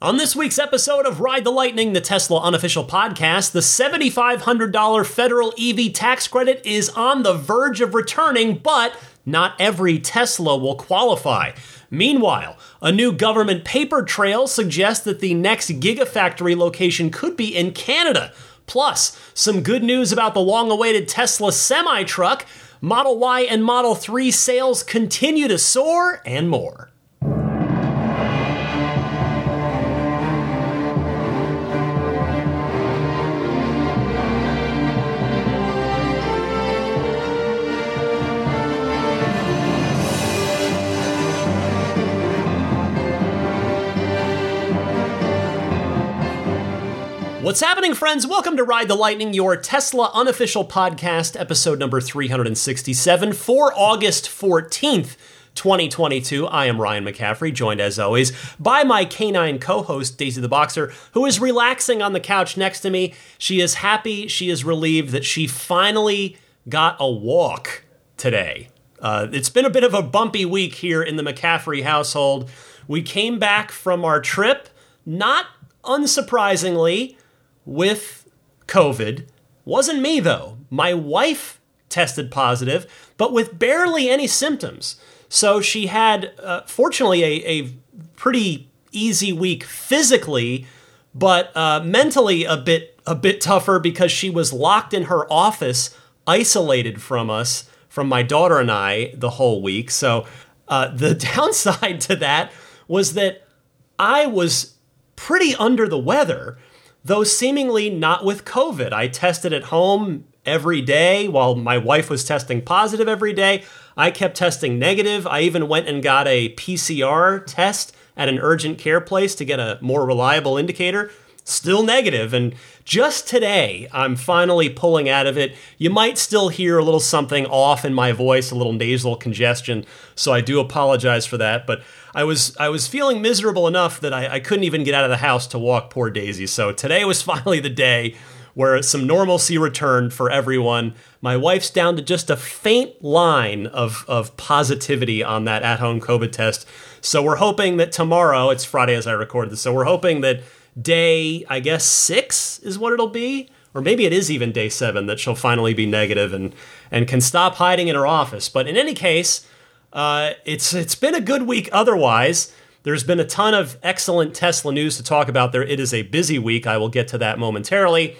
On this week's episode of Ride the Lightning, the Tesla unofficial podcast, the $7,500 federal EV tax credit is on the verge of returning, but not every Tesla will qualify. Meanwhile, a new government paper trail suggests that the next Gigafactory location could be in Canada. Plus, some good news about the long awaited Tesla semi truck. Model Y and Model 3 sales continue to soar, and more. What's happening, friends? Welcome to Ride the Lightning, your Tesla unofficial podcast, episode number 367 for August 14th. 2022. I am Ryan McCaffrey, joined as always by my canine co host, Daisy the Boxer, who is relaxing on the couch next to me. She is happy, she is relieved that she finally got a walk today. Uh, it's been a bit of a bumpy week here in the McCaffrey household. We came back from our trip, not unsurprisingly, with COVID. Wasn't me though. My wife tested positive, but with barely any symptoms. So she had, uh, fortunately, a, a, pretty easy week physically, but uh, mentally a bit a bit tougher because she was locked in her office, isolated from us, from my daughter and I, the whole week. So uh, the downside to that was that I was pretty under the weather though seemingly not with COVID. I tested at home every day while my wife was testing positive every day. I kept testing negative. I even went and got a PCR test at an urgent care place to get a more reliable indicator. Still negative, and just today I'm finally pulling out of it. You might still hear a little something off in my voice, a little nasal congestion, so I do apologize for that. But I was I was feeling miserable enough that I, I couldn't even get out of the house to walk poor Daisy. So today was finally the day where some normalcy returned for everyone. My wife's down to just a faint line of, of positivity on that at home COVID test. So we're hoping that tomorrow, it's Friday as I record this, so we're hoping that day, I guess, six is what it'll be. Or maybe it is even day seven that she'll finally be negative and, and can stop hiding in her office. But in any case, uh, it's it's been a good week otherwise. There's been a ton of excellent Tesla news to talk about there. It is a busy week. I will get to that momentarily.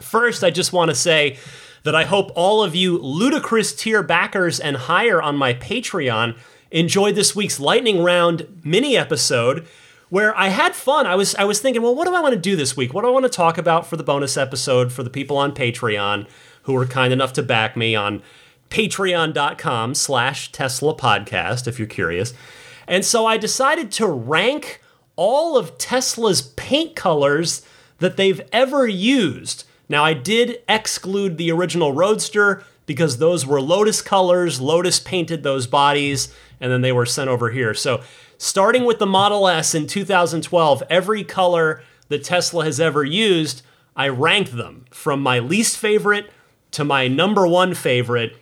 First, I just want to say that I hope all of you ludicrous tier backers and higher on my Patreon enjoyed this week's lightning round mini episode where I had fun. I was I was thinking, well, what do I want to do this week? What do I want to talk about for the bonus episode for the people on Patreon who were kind enough to back me on patreon.com slash Tesla podcast, if you're curious. And so I decided to rank all of Tesla's paint colors that they've ever used. Now, I did exclude the original Roadster because those were Lotus colors. Lotus painted those bodies, and then they were sent over here. So, starting with the Model S in 2012, every color that Tesla has ever used, I ranked them from my least favorite to my number one favorite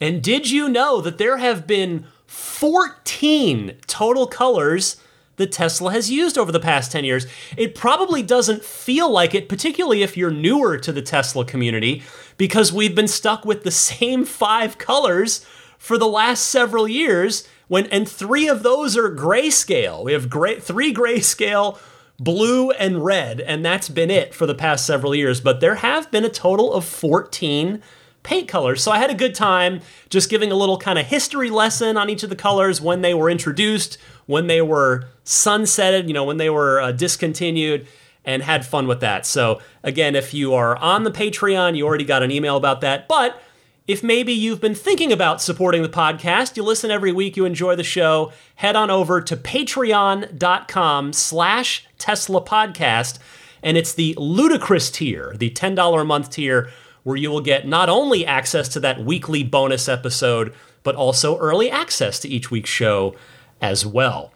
and did you know that there have been 14 total colors that Tesla has used over the past 10 years? It probably doesn't feel like it, particularly if you're newer to the Tesla community, because we've been stuck with the same five colors for the last several years. When and three of those are grayscale. We have gray, three grayscale, blue and red, and that's been it for the past several years. But there have been a total of 14 paint colors. So I had a good time just giving a little kind of history lesson on each of the colors when they were introduced, when they were sunsetted, you know, when they were uh, discontinued, and had fun with that. So again, if you are on the Patreon, you already got an email about that. But if maybe you've been thinking about supporting the podcast, you listen every week, you enjoy the show, head on over to patreon.com slash Tesla podcast. And it's the ludicrous tier, the $10 a month tier where you will get not only access to that weekly bonus episode, but also early access to each week's show as well.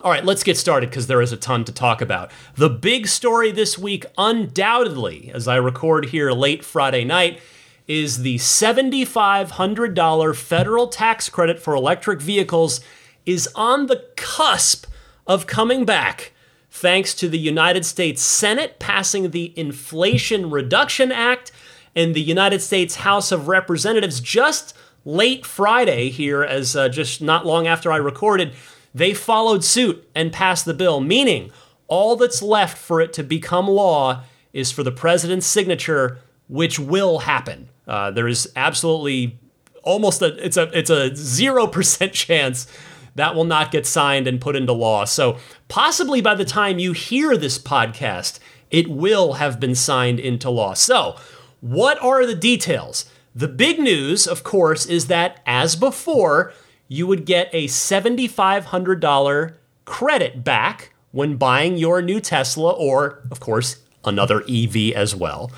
All right, let's get started because there is a ton to talk about. The big story this week, undoubtedly, as I record here late Friday night, is the $7,500 federal tax credit for electric vehicles is on the cusp of coming back thanks to the United States Senate passing the Inflation Reduction Act and the United States House of Representatives just late Friday here, as uh, just not long after I recorded, they followed suit and passed the bill, meaning all that's left for it to become law is for the president's signature, which will happen. Uh, there is absolutely almost a it's a it's a zero percent chance that will not get signed and put into law. So possibly by the time you hear this podcast, it will have been signed into law. So what are the details? The big news, of course, is that as before, you would get a $7,500 credit back when buying your new Tesla or, of course, another EV as well.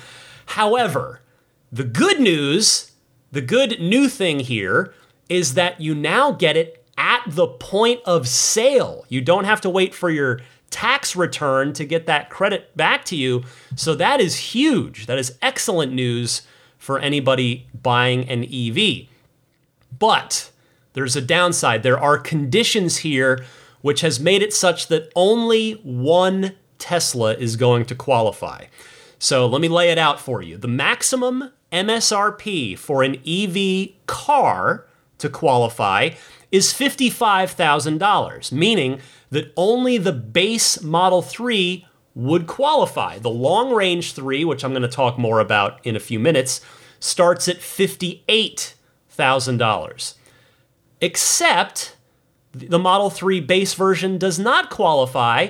However, the good news, the good new thing here, is that you now get it at the point of sale. You don't have to wait for your tax return to get that credit back to you. So that is huge. That is excellent news for anybody buying an EV. But there's a downside. There are conditions here which has made it such that only one Tesla is going to qualify. So let me lay it out for you. The maximum MSRP for an EV car to qualify is $55,000, meaning that only the base Model 3 would qualify. The long range 3, which I'm going to talk more about in a few minutes, starts at $58,000. Except the Model 3 base version does not qualify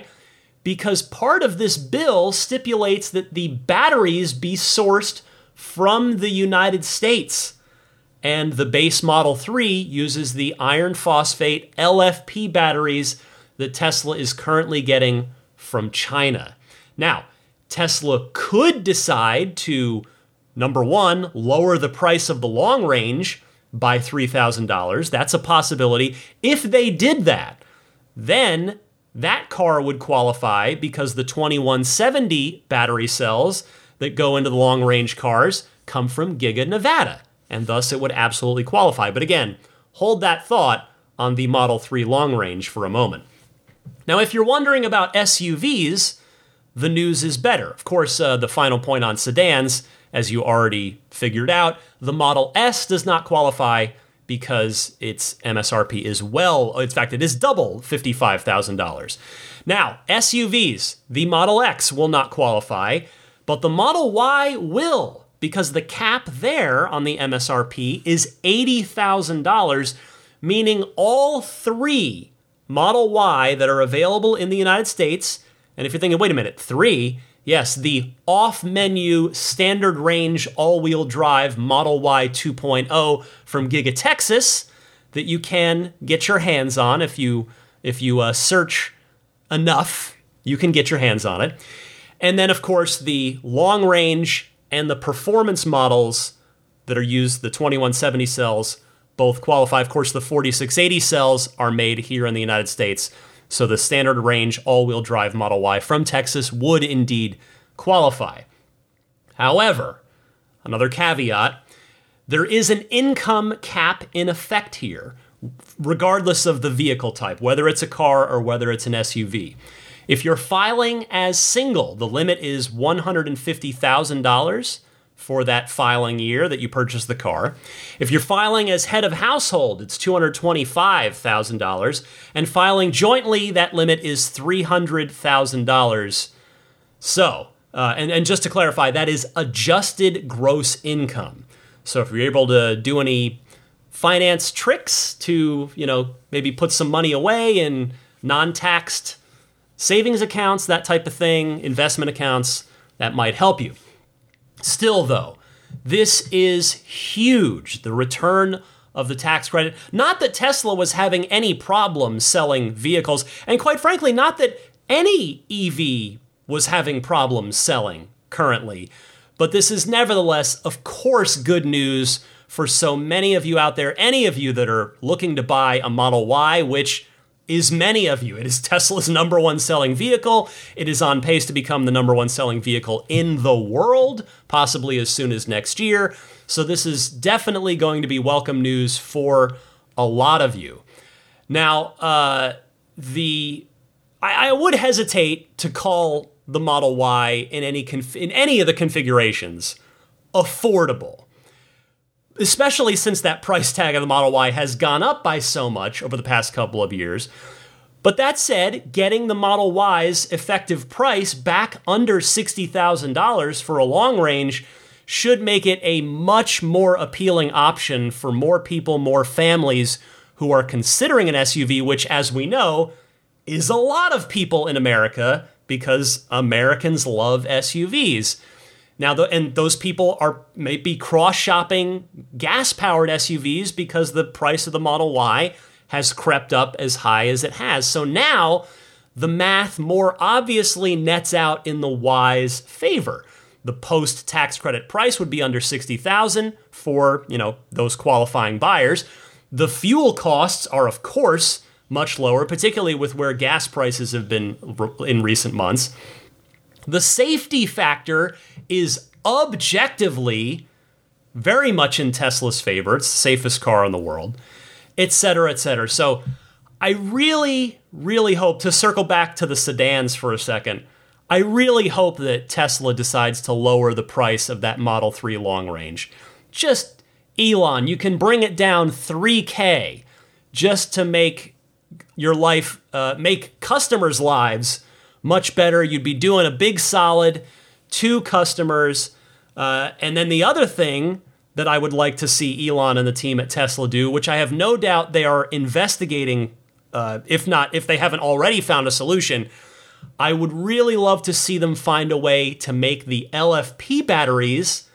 because part of this bill stipulates that the batteries be sourced from the United States and the base Model 3 uses the iron phosphate LFP batteries that Tesla is currently getting from China. Now, Tesla could decide to, number one, lower the price of the long range by $3,000. That's a possibility. If they did that, then that car would qualify because the 2170 battery cells that go into the long range cars come from Giga Nevada and thus it would absolutely qualify. But again, hold that thought on the Model 3 long range for a moment. Now, if you're wondering about SUVs, the news is better. Of course, uh, the final point on sedans, as you already figured out, the Model S does not qualify because its MSRP is well, in fact, it is double $55,000. Now, SUVs, the Model X will not qualify, but the Model Y will because the cap there on the MSRP is $80,000, meaning all three Model Y that are available in the United States, and if you're thinking, wait a minute, three, yes, the off menu standard range all wheel drive Model Y 2.0 from Giga Texas that you can get your hands on if you if you uh, search enough, you can get your hands on it. And then, of course, the long range and the performance models that are used, the 2170 cells, both qualify. Of course, the 4680 cells are made here in the United States. So the standard range all wheel drive Model Y from Texas would indeed qualify. However, another caveat there is an income cap in effect here, regardless of the vehicle type, whether it's a car or whether it's an SUV. If you're filing as single, the limit is $150,000 for that filing year that you purchased the car. If you're filing as head of household, it's $225,000. And filing jointly, that limit is $300,000. So, uh, and, and just to clarify, that is adjusted gross income. So if you're able to do any finance tricks to, you know, maybe put some money away in non taxed savings accounts, that type of thing, investment accounts, that might help you. Still, though, this is huge. The return of the tax credit. Not that Tesla was having any problem selling vehicles, and quite frankly, not that any EV was having problems selling currently. But this is nevertheless, of course, good news for so many of you out there, any of you that are looking to buy a Model Y, which is many of you. It is Tesla's number one selling vehicle. It is on pace to become the number one selling vehicle in the world, possibly as soon as next year. So, this is definitely going to be welcome news for a lot of you. Now, uh, the I, I would hesitate to call the Model Y in any conf- in any of the configurations affordable. Especially since that price tag of the Model Y has gone up by so much over the past couple of years. But that said, getting the Model Y's effective price back under $60,000 for a long range should make it a much more appealing option for more people, more families who are considering an SUV, which, as we know, is a lot of people in America because Americans love SUVs. Now, the, and those people are maybe cross shopping gas powered SUVs because the price of the Model Y has crept up as high as it has. So now the math more obviously nets out in the Y's favor. The post tax credit price would be under 60,000 for, you know, those qualifying buyers. The fuel costs are of course much lower, particularly with where gas prices have been in recent months. The safety factor is objectively very much in Tesla's favor. It's the safest car in the world, et cetera, et cetera. So I really, really hope to circle back to the sedans for a second. I really hope that Tesla decides to lower the price of that Model 3 long range. Just, Elon, you can bring it down 3K just to make your life, uh, make customers' lives much better. You'd be doing a big solid to customers. Uh, and then the other thing that I would like to see Elon and the team at Tesla do, which I have no doubt they are investigating, uh, if not, if they haven't already found a solution, I would really love to see them find a way to make the LFP batteries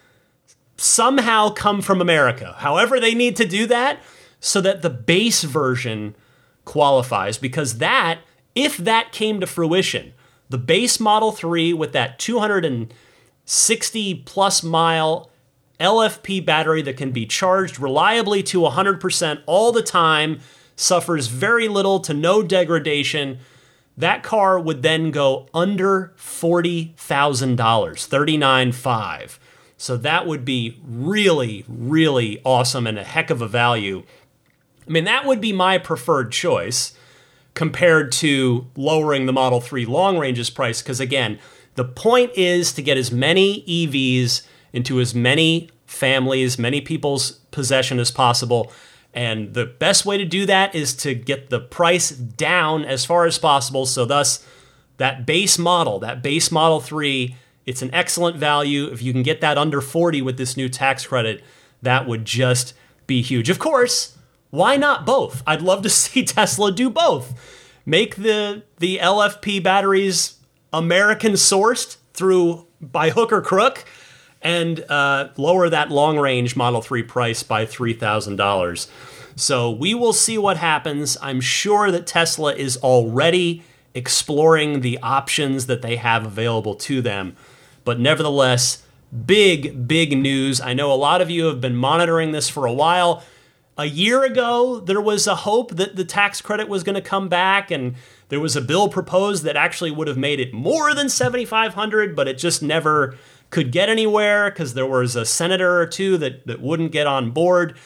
somehow come from America. However, they need to do that so that the base version qualifies, because that, if that came to fruition, the base Model 3 with that 260 plus mile LFP battery that can be charged reliably to 100% all the time, suffers very little to no degradation. That car would then go under $40,000, $39.5. So that would be really, really awesome and a heck of a value. I mean, that would be my preferred choice compared to lowering the Model 3 long range's price. Because again, the point is to get as many EVs into as many families, many people's possession as possible. And the best way to do that is to get the price down as far as possible. So, thus, that base model, that base Model 3, it's an excellent value. If you can get that under 40 with this new tax credit, that would just be huge. Of course, why not both? I'd love to see Tesla do both. Make the the LFP batteries American sourced through by hook or crook, and uh, lower that long range Model 3 price by $3,000. So we will see what happens. I'm sure that Tesla is already exploring the options that they have available to them. But nevertheless, big, big news. I know a lot of you have been monitoring this for a while. A year ago, there was a hope that the tax credit was going to come back, and there was a bill proposed that actually would have made it more than 7,500, but it just never could get anywhere because there was a senator or two that, that wouldn't get on board.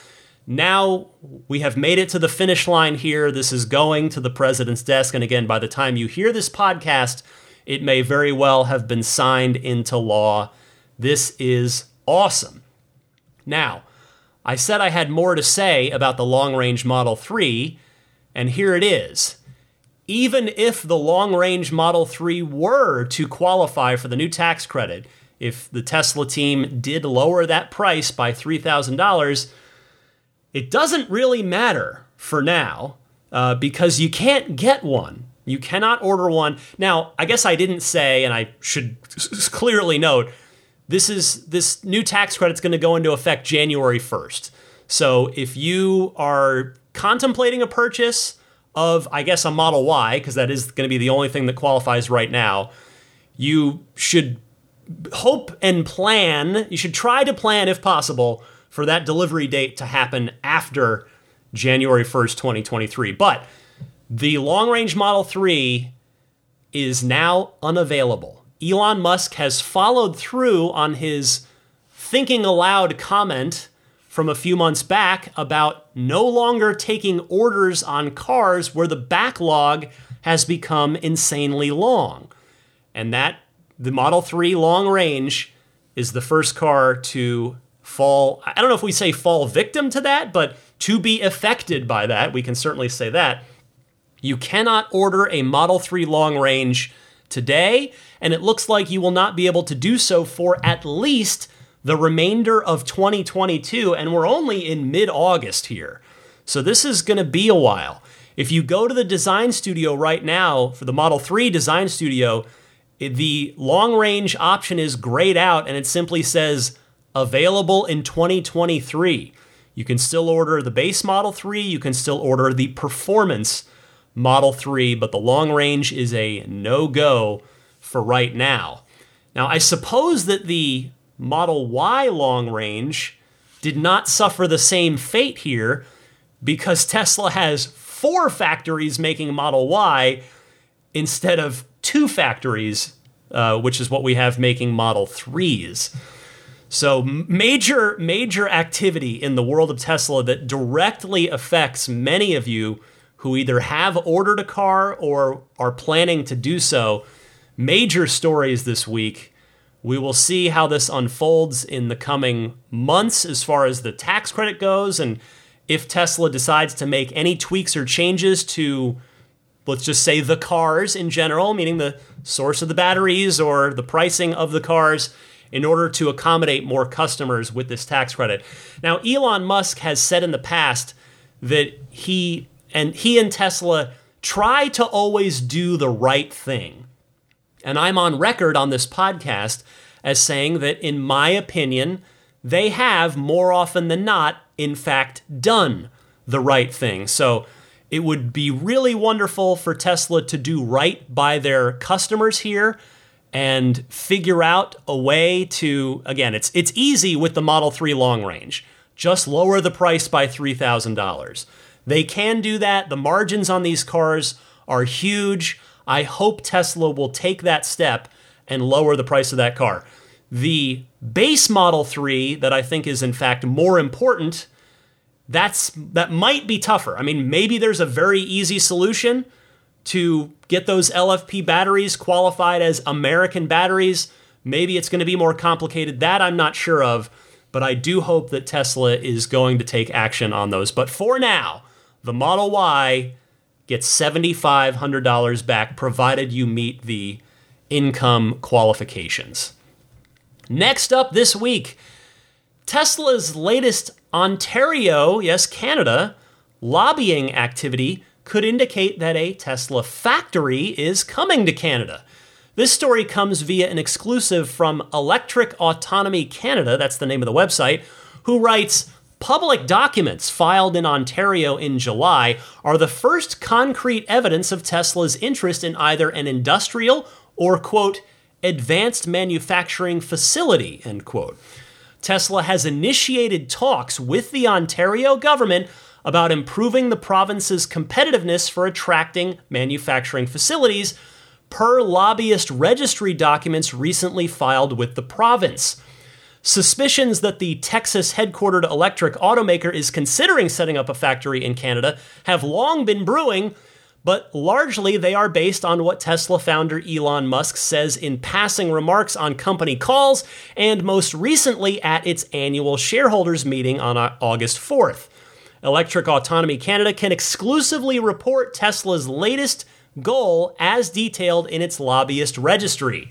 Now we have made it to the finish line here. This is going to the president's desk. And again, by the time you hear this podcast, it may very well have been signed into law. This is awesome. Now, I said I had more to say about the long range Model 3, and here it is. Even if the long range Model 3 were to qualify for the new tax credit, if the Tesla team did lower that price by $3,000, it doesn't really matter for now uh, because you can't get one. You cannot order one. Now, I guess I didn't say, and I should clearly note, this is this new tax credit's going to go into effect January 1st. So if you are contemplating a purchase of I guess a Model Y because that is going to be the only thing that qualifies right now, you should hope and plan, you should try to plan if possible for that delivery date to happen after January 1st, 2023. But the long range Model 3 is now unavailable. Elon Musk has followed through on his thinking aloud comment from a few months back about no longer taking orders on cars where the backlog has become insanely long. And that, the Model 3 long range, is the first car to fall. I don't know if we say fall victim to that, but to be affected by that, we can certainly say that. You cannot order a Model 3 long range today, and it looks like you will not be able to do so for at least the remainder of 2022, and we're only in mid August here. So this is going to be a while. If you go to the design studio right now for the Model 3 design studio, the long range option is grayed out and it simply says available in 2023. You can still order the base Model 3, you can still order the performance Model 3, but the long range is a no go for right now. Now, I suppose that the Model Y long range did not suffer the same fate here because Tesla has four factories making Model Y instead of two factories, uh, which is what we have making Model 3s. So major, major activity in the world of Tesla that directly affects many of you who either have ordered a car or are planning to do so. Major stories this week. We will see how this unfolds in the coming months as far as the tax credit goes and if Tesla decides to make any tweaks or changes to, let's just say, the cars in general, meaning the source of the batteries or the pricing of the cars, in order to accommodate more customers with this tax credit. Now, Elon Musk has said in the past that he and he and Tesla try to always do the right thing. And I'm on record on this podcast as saying that, in my opinion, they have more often than not in fact, done the right thing. So it would be really wonderful for Tesla to do right by their customers here and figure out a way to again it's it's easy with the Model 3 long range just lower the price by $3000 they can do that the margins on these cars are huge i hope tesla will take that step and lower the price of that car the base Model 3 that I think is in fact more important, that's that might be tougher. I mean, maybe there's a very easy solution to get those LFP batteries qualified as American batteries. Maybe it's going to be more complicated. That I'm not sure of, but I do hope that Tesla is going to take action on those. But for now, the Model Y gets $7,500 back provided you meet the income qualifications. Next up this week, Tesla's latest Ontario, yes, Canada, lobbying activity could indicate that a Tesla factory is coming to Canada. This story comes via an exclusive from Electric Autonomy Canada, that's the name of the website, who writes Public documents filed in Ontario in July are the first concrete evidence of Tesla's interest in either an industrial or, quote, advanced manufacturing facility, end quote. Tesla has initiated talks with the Ontario government about improving the province's competitiveness for attracting manufacturing facilities, per lobbyist registry documents recently filed with the province. Suspicions that the Texas headquartered electric automaker is considering setting up a factory in Canada have long been brewing, but largely they are based on what Tesla founder Elon Musk says in passing remarks on company calls and most recently at its annual shareholders meeting on August 4th. Electric Autonomy Canada can exclusively report Tesla's latest goal as detailed in its lobbyist registry.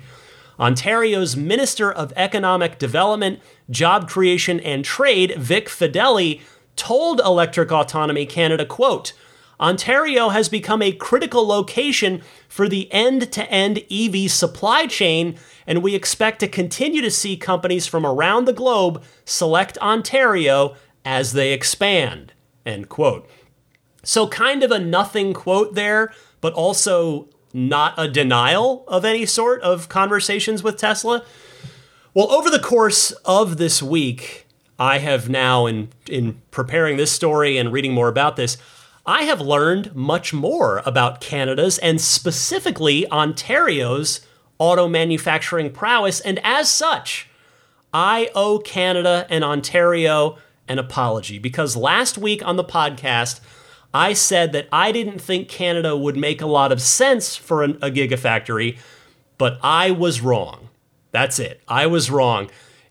Ontario's Minister of Economic Development, Job Creation and Trade, Vic Fedeli, told Electric Autonomy Canada, quote, Ontario has become a critical location for the end to end EV supply chain, and we expect to continue to see companies from around the globe select Ontario as they expand. End quote. So, kind of a nothing quote there, but also not a denial of any sort of conversations with Tesla. Well, over the course of this week, I have now, in, in preparing this story and reading more about this, I have learned much more about Canada's and specifically Ontario's auto manufacturing prowess, and as such, I owe Canada and Ontario an apology because last week on the podcast, I said that I didn't think Canada would make a lot of sense for an, a gigafactory, but I was wrong. That's it. I was wrong.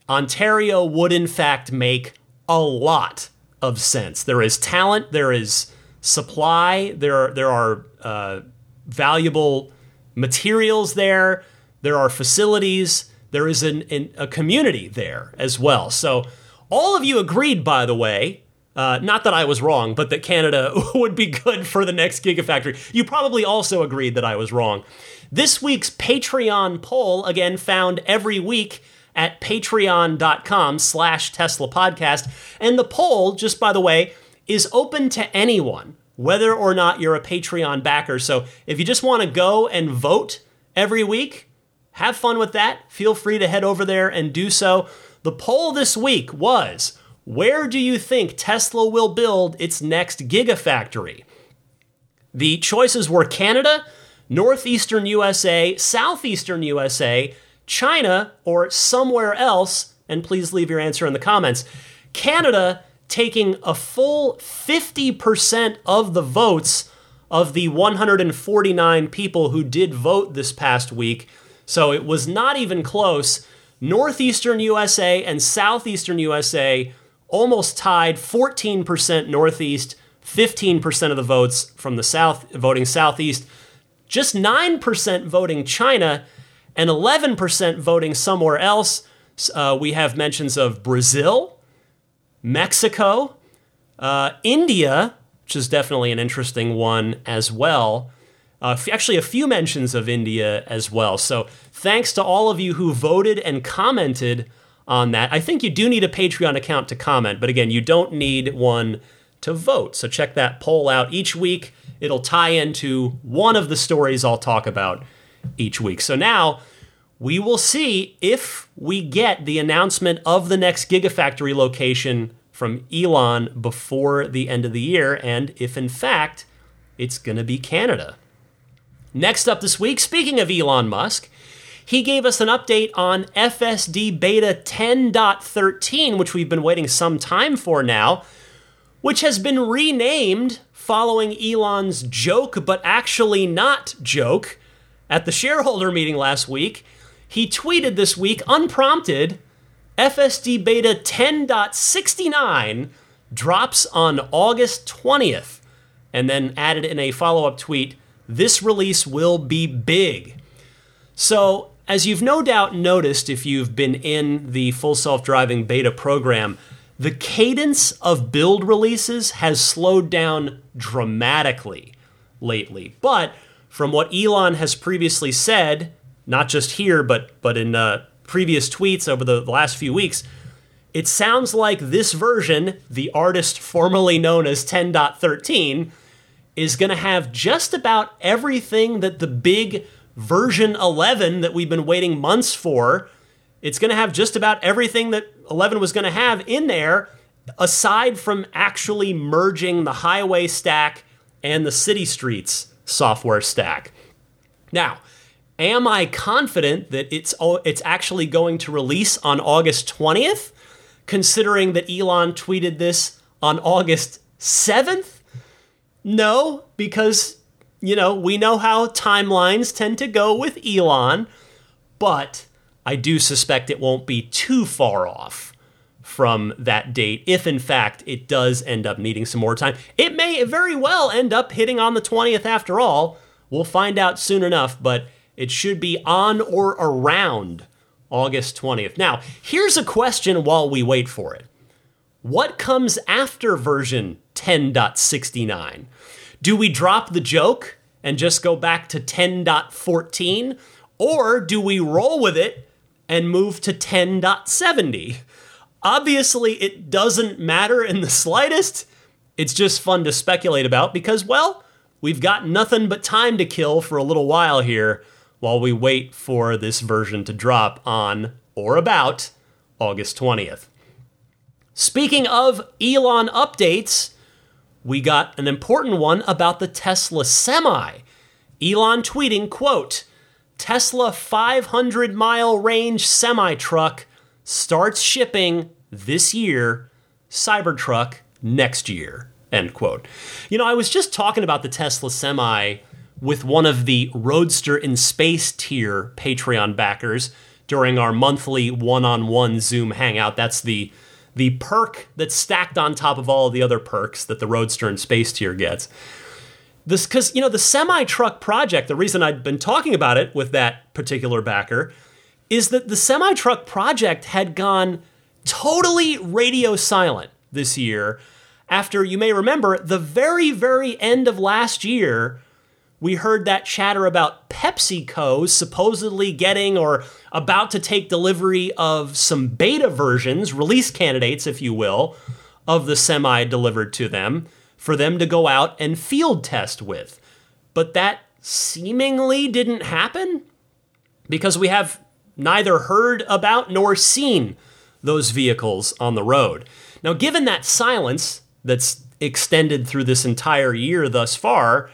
Ontario would, in fact, make a lot of sense. There is talent, there is supply, there are, there are uh, valuable materials there, there are facilities, there is an, an, a community there as well. So, all of you agreed, by the way, uh, not that I was wrong, but that Canada would be good for the next Gigafactory. You probably also agreed that I was wrong. This week's Patreon poll, again, found every week at patreon.com slash Tesla podcast. And the poll, just by the way, is open to anyone, whether or not you're a Patreon backer. So if you just want to go and vote every week, have fun with that. Feel free to head over there and do so. The poll this week was where do you think Tesla will build its next gigafactory? The choices were Canada, northeastern USA, southeastern USA, China, or somewhere else. And please leave your answer in the comments. Canada taking a full 50% of the votes of the 149 people who did vote this past week. So it was not even close. Northeastern USA and southeastern USA almost tied 14% Northeast, 15% of the votes from the South voting Southeast, just 9% voting China, and 11% voting somewhere else. Uh, we have mentions of Brazil, Mexico, uh, India, which is definitely an interesting one as well. Uh, actually, a few mentions of India as well. So, thanks to all of you who voted and commented on that. I think you do need a Patreon account to comment, but again, you don't need one to vote. So check that poll out each week. It'll tie into one of the stories I'll talk about each week. So now we will see if we get the announcement of the next Gigafactory location from Elon before the end of the year, and if in fact it's going to be Canada. Next up this week, speaking of Elon Musk, he gave us an update on FSD Beta 10.13, which we've been waiting some time for now, which has been renamed following Elon's joke, but actually not joke, at the shareholder meeting last week. He tweeted this week, unprompted, FSD Beta 10.69 drops on August 20th, and then added in a follow up tweet, this release will be big. So as you've no doubt noticed if you've been in the full self driving beta program, the cadence of build releases has slowed down dramatically lately. But from what Elon has previously said, not just here, but, but in uh, previous tweets over the last few weeks, it sounds like this version, the artist formerly known as 10.13, is going to have just about everything that the big version 11 that we've been waiting months for. It's going to have just about everything that 11 was going to have in there, aside from actually merging the highway stack and the city streets software stack. Now, am I confident that it's it's actually going to release on August 20th, considering that Elon tweeted this on August 7th? No, because you know, we know how timelines tend to go with Elon, but I do suspect it won't be too far off from that date if in fact it does end up needing some more time. It may very well end up hitting on the 20th after all. We'll find out soon enough, but it should be on or around August 20th. Now, here's a question while we wait for it. What comes after version 10.69? Do we drop the joke and just go back to 10.14? Or do we roll with it and move to 10.70? Obviously, it doesn't matter in the slightest. It's just fun to speculate about because, well, we've got nothing but time to kill for a little while here while we wait for this version to drop on or about August 20th. Speaking of Elon updates, we got an important one about the Tesla Semi. Elon tweeting, quote, Tesla 500 mile range semi truck starts shipping this year, Cybertruck next year, End quote. You know, I was just talking about the Tesla Semi with one of the Roadster in Space tier Patreon backers during our monthly one-on-one Zoom hangout. That's the the perk that's stacked on top of all of the other perks that the Roadster and Space tier gets. This because you know the semi truck project. The reason I'd been talking about it with that particular backer is that the semi truck project had gone totally radio silent this year. After you may remember the very very end of last year, we heard that chatter about PepsiCo supposedly getting or about to take delivery of some beta versions, release candidates, if you will, of the semi delivered to them for them to go out and field test with. But that seemingly didn't happen because we have neither heard about nor seen those vehicles on the road. Now, given that silence that's extended through this entire year thus far,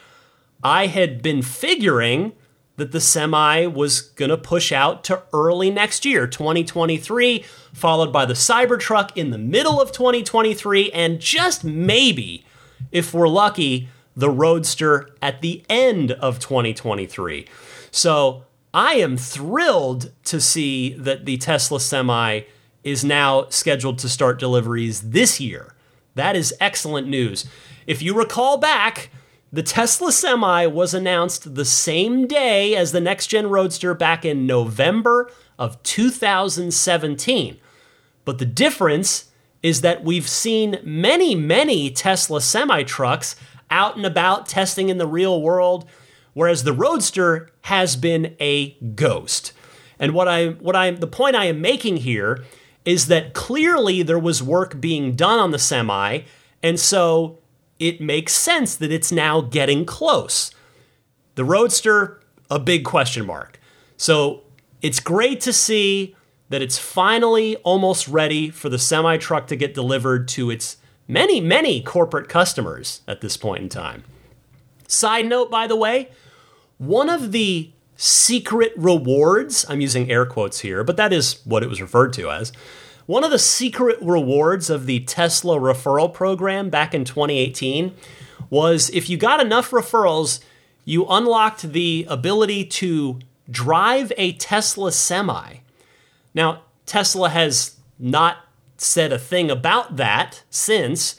I had been figuring that the semi was going to push out to early next year, 2023, followed by the Cybertruck in the middle of 2023, and just maybe if we're lucky, the Roadster at the end of 2023. So I am thrilled to see that the Tesla Semi is now scheduled to start deliveries this year. That is excellent news. If you recall back, the Tesla Semi was announced the same day as the next gen Roadster back in November of 2017. But the difference is that we've seen many, many Tesla semi trucks out and about testing in the real world, whereas the Roadster has been a ghost. And what I what I the point I am making here is that clearly there was work being done on the semi, and so it makes sense that it's now getting close. The Roadster, a big question mark. So it's great to see that it's finally almost ready for the semi truck to get delivered to its many, many corporate customers at this point in time. Side note, by the way, one of the secret rewards, I'm using air quotes here, but that is what it was referred to as. One of the secret rewards of the Tesla referral program back in 2018 was if you got enough referrals, you unlocked the ability to drive a Tesla semi. Now, Tesla has not said a thing about that since,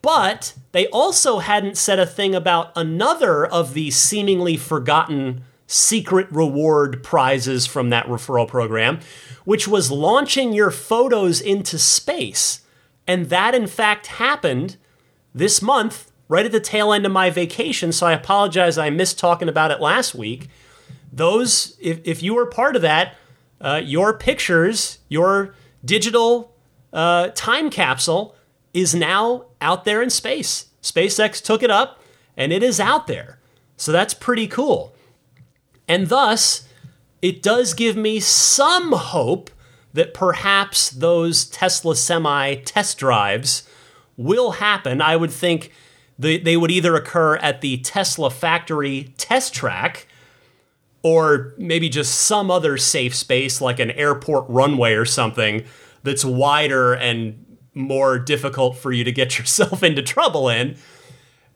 but they also hadn't said a thing about another of the seemingly forgotten secret reward prizes from that referral program, which was launching your photos into space. And that, in fact, happened this month, right at the tail end of my vacation. So I apologize, I missed talking about it last week. Those, if, if you were part of that, uh, your pictures, your digital uh, time capsule is now out there in space. SpaceX took it up and it is out there. So that's pretty cool. And thus, it does give me some hope that perhaps those Tesla Semi test drives will happen. I would think they, would either occur at the Tesla factory test track or maybe just some other safe space like an airport runway or something that's wider and more difficult for you to get yourself into trouble in.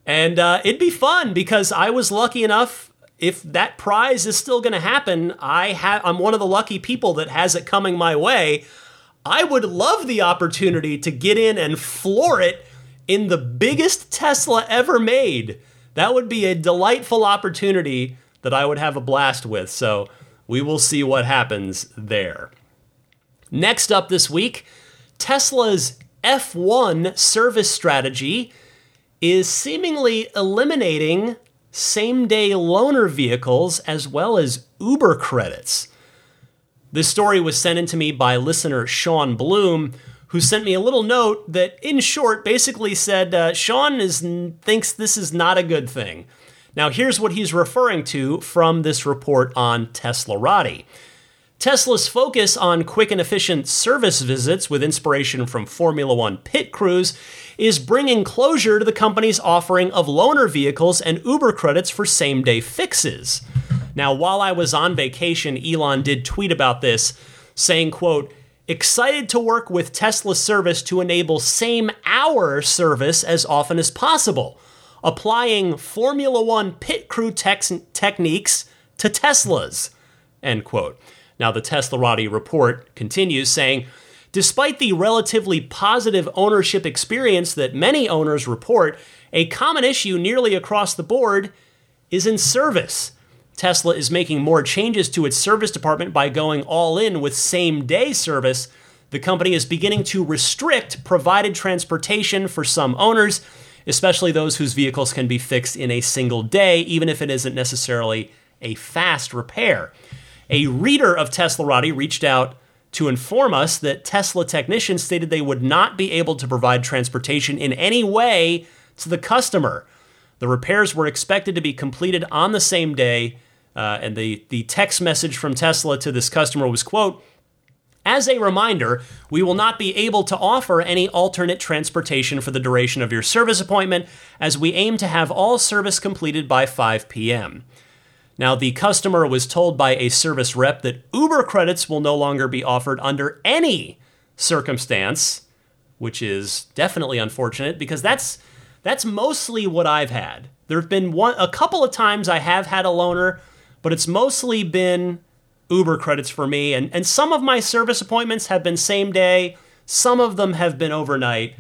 And uh, it'd be fun because I was lucky enough. If that prize is still going to happen, I have. I'm one of the lucky people that has it coming my way. I would love the opportunity to get in and floor it in the biggest Tesla ever made. That would be a delightful opportunity that I would have a blast with. So we will see what happens there. Next up this week, Tesla's F1 service strategy is seemingly eliminating same day loaner vehicles as well as Uber credits. This story was sent in to me by listener Sean Bloom, who sent me a little note that, in short, basically said uh, Sean is, thinks this is not a good thing. Now, here's what he's referring to from this report on Tesla Teslarati. Tesla's focus on quick and efficient service visits with inspiration from Formula One pit crews is bringing closure to the company's offering of loaner vehicles and Uber credits for same day fixes. Now, while I was on vacation, Elon did tweet about this, saying, quote, excited to work with Tesla service to enable same hour service as often as possible, applying Formula One pit crew tex- techniques to Teslas. End quote. Now, the Teslarati report continues saying, Despite the relatively positive ownership experience that many owners report, a common issue nearly across the board is in service. Tesla is making more changes to its service department by going all in with same day service. The company is beginning to restrict provided transportation for some owners, especially those whose vehicles can be fixed in a single day, even if it isn't necessarily a fast repair. A reader of Teslarati reached out to inform us that Tesla technicians stated they would not be able to provide transportation in any way to the customer. The repairs were expected to be completed on the same day, uh, and the, the text message from Tesla to this customer was, quote, as a reminder, we will not be able to offer any alternate transportation for the duration of your service appointment, as we aim to have all service completed by 5 p.m. Now, the customer was told by a service rep that Uber credits will no longer be offered under any circumstance, which is definitely unfortunate because that's that's mostly what I've had. There've been one a couple of times I have had a loaner, but it's mostly been Uber credits for me. And and some of my service appointments have been same day, some of them have been overnight,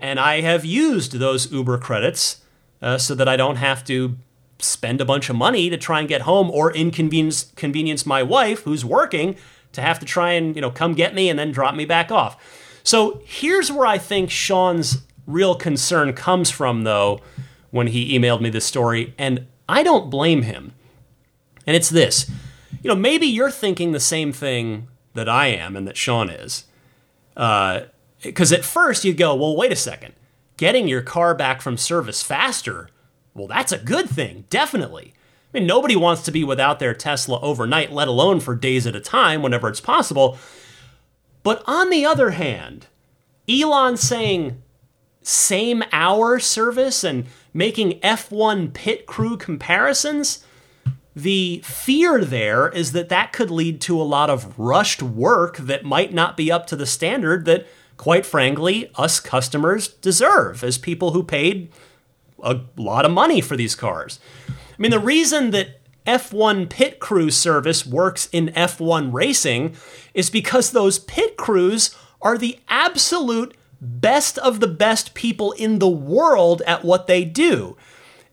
and I have used those Uber credits uh, so that I don't have to spend a bunch of money to try and get home or inconvenience convenience my wife who's working to have to try and you know come get me and then drop me back off. So here's where I think Sean's real concern comes from, though, when he emailed me this story, and I don't blame him. And it's this you know, maybe you're thinking the same thing that I am and that Sean is. Because uh, at first you go, well, wait a second. Getting your car back from service faster, well, that's a good thing, definitely. I mean, nobody wants to be without their Tesla overnight, let alone for days at a time whenever it's possible. But on the other hand, Elon saying same hour service and making F1 pit crew comparisons, the fear there is that that could lead to a lot of rushed work that might not be up to the standard that, quite frankly, us customers deserve as people who paid a lot of money for these cars. I mean, the reason that F1 pit crew service works in F1 racing is because those pit crews are the absolute best of the best people in the world at what they do.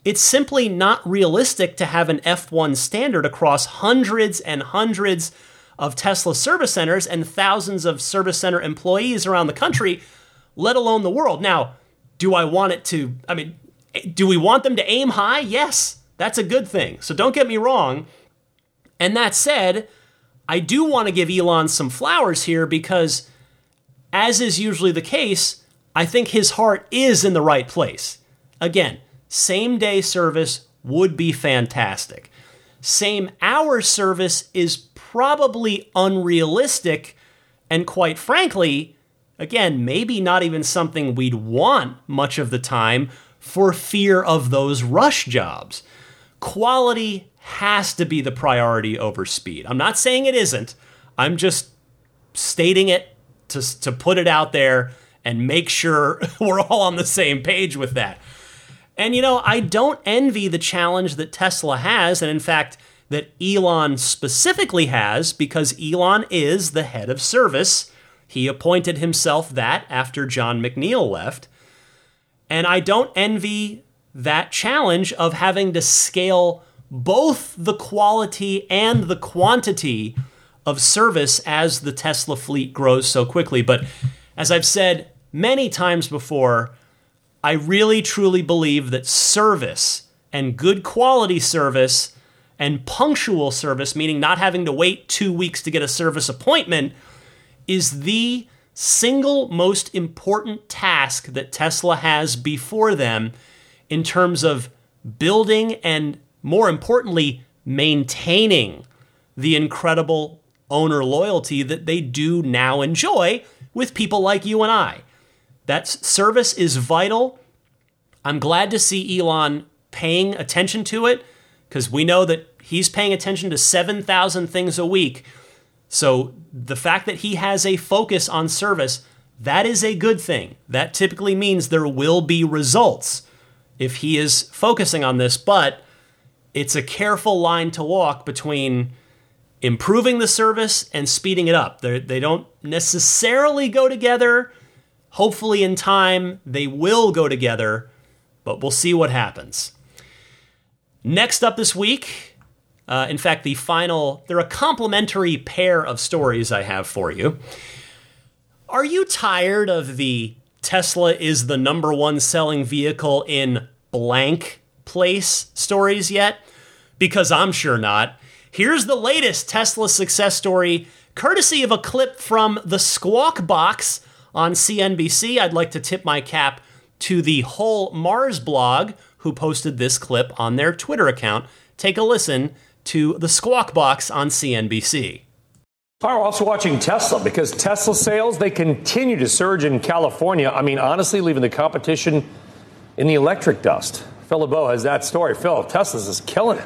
It's simply not realistic to have an F1 standard across hundreds and hundreds of Tesla service centers and thousands of service center employees around the country, let alone the world. Now, do I want it to, I mean, do we want them to aim high? Yes, that's a good thing. So don't get me wrong. And that said, I do want to give Elon some flowers here because as is usually the case, I think his heart is in the right place. Again, same day service would be fantastic. Same hour service is probably unrealistic, and quite frankly, again, maybe not even something we'd want much of the time for fear of those rush jobs. Quality has to be the priority over speed. I'm not saying it isn't, I'm just stating it to, to put it out there and make sure we're all on the same page with that. And you know, I don't envy the challenge that Tesla has, and in fact, that Elon specifically has, because Elon is the head of service. He appointed himself that after Jon McNeill left. And I don't envy that challenge of having to scale both the quality and the quantity of service as the Tesla fleet grows so quickly. But as I've said many times before, I really truly believe that service and good quality service and punctual service, meaning not having to wait two weeks to get a service appointment, is the single most important task that Tesla has before them in terms of building and, more importantly, maintaining the incredible owner loyalty that they do now enjoy with people like you and I. That service is vital. I'm glad to see Elon paying attention to it because we know that he's paying attention to 7,000 things a week. So the fact that he has a focus on service, that is a good thing. That typically means there will be results if he is focusing on this, but it's a careful line to walk between improving the service and speeding it up. They're, they do not necessarily go together. Hopefully, in time, they will go together, but we'll see what happens. Next up this week, uh, in fact, the final, they're a complementary pair of stories I have for you. Are you tired of the Tesla is the number one selling vehicle in blank place stories yet? Because I'm sure not. Here's the latest Tesla success story, courtesy of a clip from the Squawk Box on CNBC. I'd like to tip my cap to the whole Mars blog, who posted this clip on their Twitter account. Take a listen to the Squawk Box on CNBC. We're also watching Tesla because Tesla sales they continue to surge in California. I mean, honestly, leaving the competition in the electric dust. Phil LeBeau has that story. Phil, Tesla's is killing it.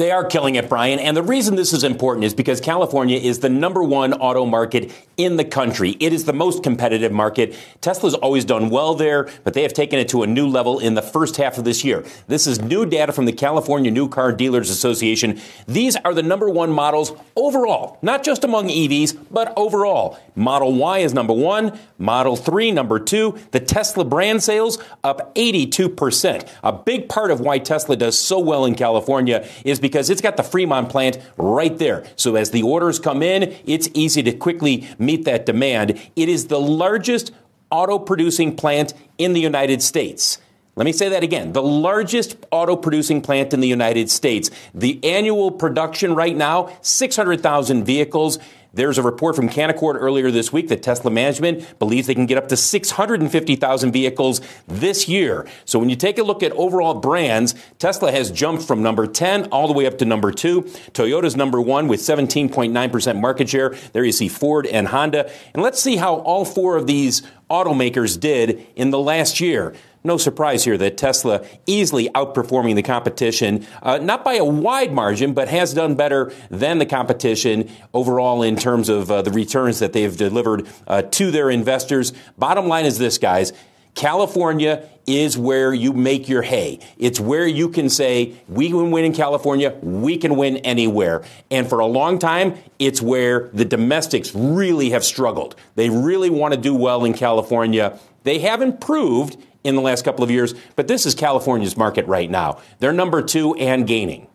They are killing it, Brian. And the reason this is important is because California is the number one auto market in the country. It is the most competitive market. Tesla's always done well there, but they have taken it to a new level in the first half of this year. This is new data from the California New Car Dealers Association. These are the number one models overall, not just among EVs, but overall. Model Y is number one, Model 3 number two. The Tesla brand sales up 82%. A big part of why Tesla does so well in California is because it's got the Fremont plant right there. So as the orders come in, it's easy to quickly meet that demand. It is the largest auto producing plant in the United States. Let me say that again. The largest auto producing plant in the United States. The annual production right now, 600,000 vehicles. There's a report from Canaccord earlier this week that Tesla management believes they can get up to 650,000 vehicles this year. So when you take a look at overall brands, Tesla has jumped from number 10 all the way up to number 2. Toyota's number 1 with 17.9% market share. There you see Ford and Honda. And let's see how all four of these automakers did in the last year. No surprise here that Tesla easily outperforming the competition, uh, not by a wide margin, but has done better than the competition overall in terms of uh, the returns that they've delivered uh, to their investors. Bottom line is this, guys. California is where you make your hay. It's where you can say, we can win in California, we can win anywhere. And for a long time, it's where the domestics really have struggled. They really want to do well in California. They have improved in the last couple of years, but this is California's market right now. They're number two and gaining.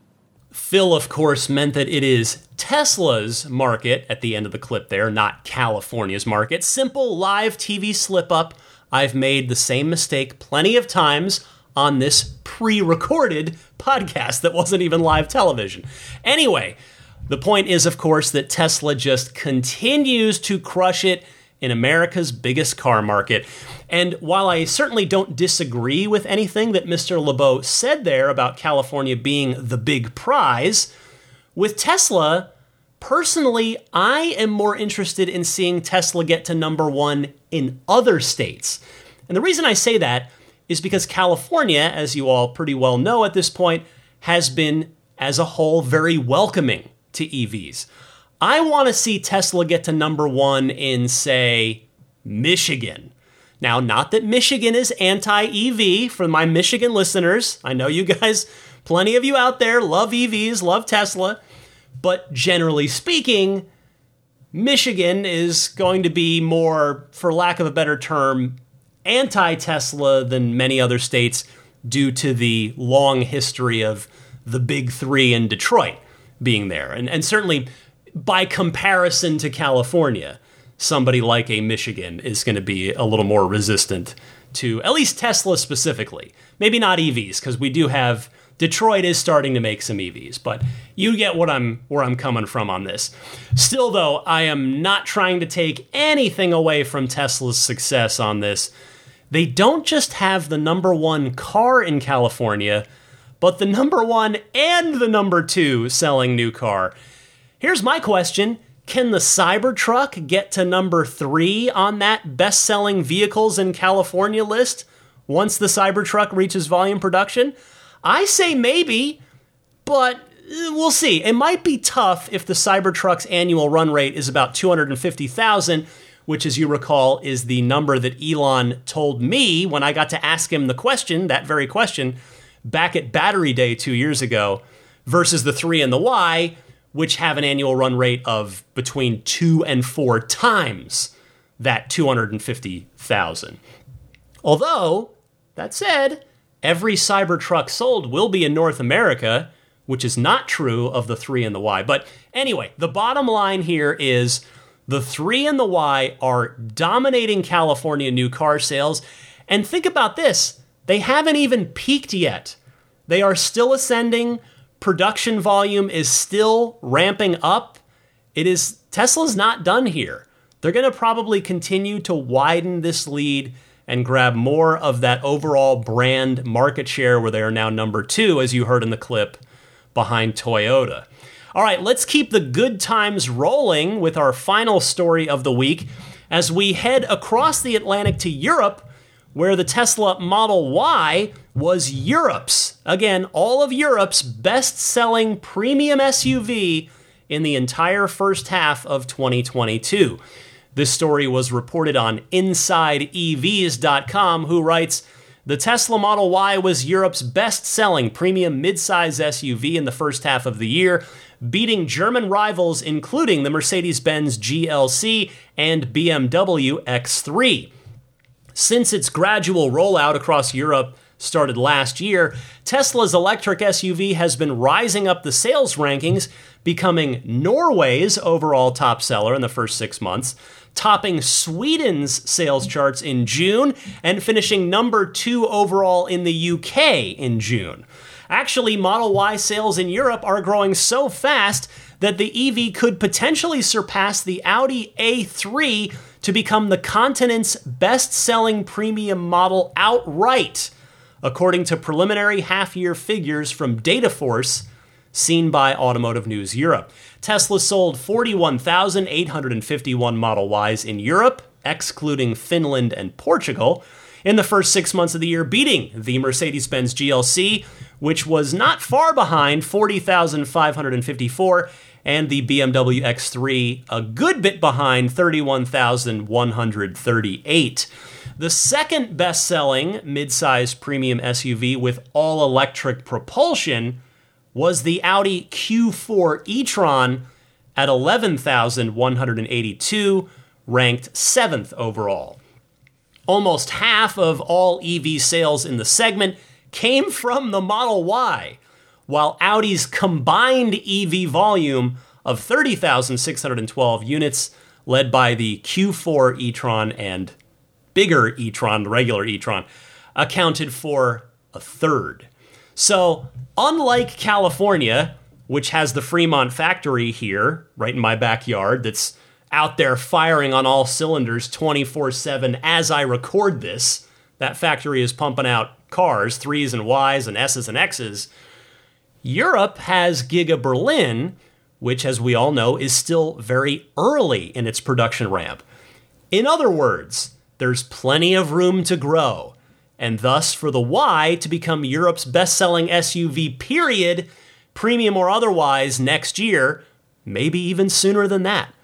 Phil, of course, meant that it is Tesla's market at the end of the clip there, not California's market. Simple live TV slip up. I've made the same mistake plenty of times on this pre recorded podcast that wasn't even live television. Anyway, the point is, of course, that Tesla just continues to crush it in America's biggest car market. And while I certainly don't disagree with anything that Mr. LeBeau said there about California being the big prize, with Tesla, personally, I am more interested in seeing Tesla get to number one in other states. And the reason I say that is because California, as you all pretty well know at this point, has been, as a whole, very welcoming to EVs. I want to see Tesla get to number one in, say, Michigan. Now, not that Michigan is anti EV for my Michigan listeners. I know you guys, plenty of you out there, love EVs, love Tesla. But generally speaking, Michigan is going to be more, for lack of a better term, anti Tesla than many other states due to the long history of the big three in Detroit being there. And, and certainly by comparison to California, somebody like a Michigan is going to be a little more resistant to at least Tesla specifically. Maybe not EVs because we do have Detroit is starting to make some EVs, but you get what I'm where I'm coming from on this. Still though, I am not trying to take anything away from Tesla's success on this. They don't just have the number 1 car in California, but the number 1 and the number 2 selling new car. Here's my question Can the Cybertruck get to number three on that best selling vehicles in California list once the Cybertruck reaches volume production? I say maybe, but uh, we'll see. It might be tough if the Cybertruck's annual run rate is about 250,000, which, as you recall, is the number that Elon told me when I got to ask him the question, that very question, back at Battery Day two years ago, versus the 3 and the Y, which have an annual run rate of between two and four times that 250,000. Although, that said, every Cybertruck sold will be in North America, which is not true of the 3 and the Y. But anyway, the bottom line here is the 3 and the Y are dominating California new car sales. And think about this they haven't even peaked yet. They are still ascending. Production volume is still ramping up. It is Tesla's not done here. They're going to probably continue to widen this lead and grab more of that overall brand market share where they are now number 2 as you heard in the clip behind Toyota. All right, let's keep the good times rolling with our final story of the week as we head across the Atlantic to Europe, where the Tesla Model Y was Europe's, again, all of Europe's best selling premium SUV in the entire first half of 2022. This story was reported on InsideEVs.com, who writes, the Tesla Model Y was Europe's best selling premium midsize SUV in the first half of the year, beating German rivals including the Mercedes Benz GLC and BMW X3. Since its gradual rollout across Europe started last year, Tesla's electric SUV has been rising up the sales rankings, becoming Norway's overall top seller in the first six months topping Sweden's sales charts in June and finishing number two overall in the UK in June. Actually, Model Y sales in Europe are growing so fast that the EV could potentially surpass the Audi A3 to become the continent's best selling premium model outright, according to preliminary half year figures from Dataforce seen by Automotive News Europe. Tesla sold 41,851 Model Ys in Europe, excluding Finland and Portugal, in the first six months of the year, beating the Mercedes Benz GLC, which was not far behind 40,554, and the BMW X3, a good bit behind 31,138. The second best selling midsize premium SUV with all electric propulsion was the Audi Q4 e-tron at 11,182, ranked 7th overall. Almost half of all EV sales in the segment came from the Model Y, while Audi's combined EV volume of 30,612 units, led by the Q4 e-tron and bigger e-tron, the regular e-tron, accounted for a third. So, unlike California, which has the Fremont factory here, right in my backyard, that's out there firing on all cylinders 24 7 as I record this, that factory is pumping out cars, threes and Ys and S's and X's. Europe has Giga Berlin, which, as we all know, is still very early in its production ramp. In other words, there's plenty of room to grow and thus for the Y to become Europe's best selling SUV, period, premium or otherwise, next year, maybe even sooner than that.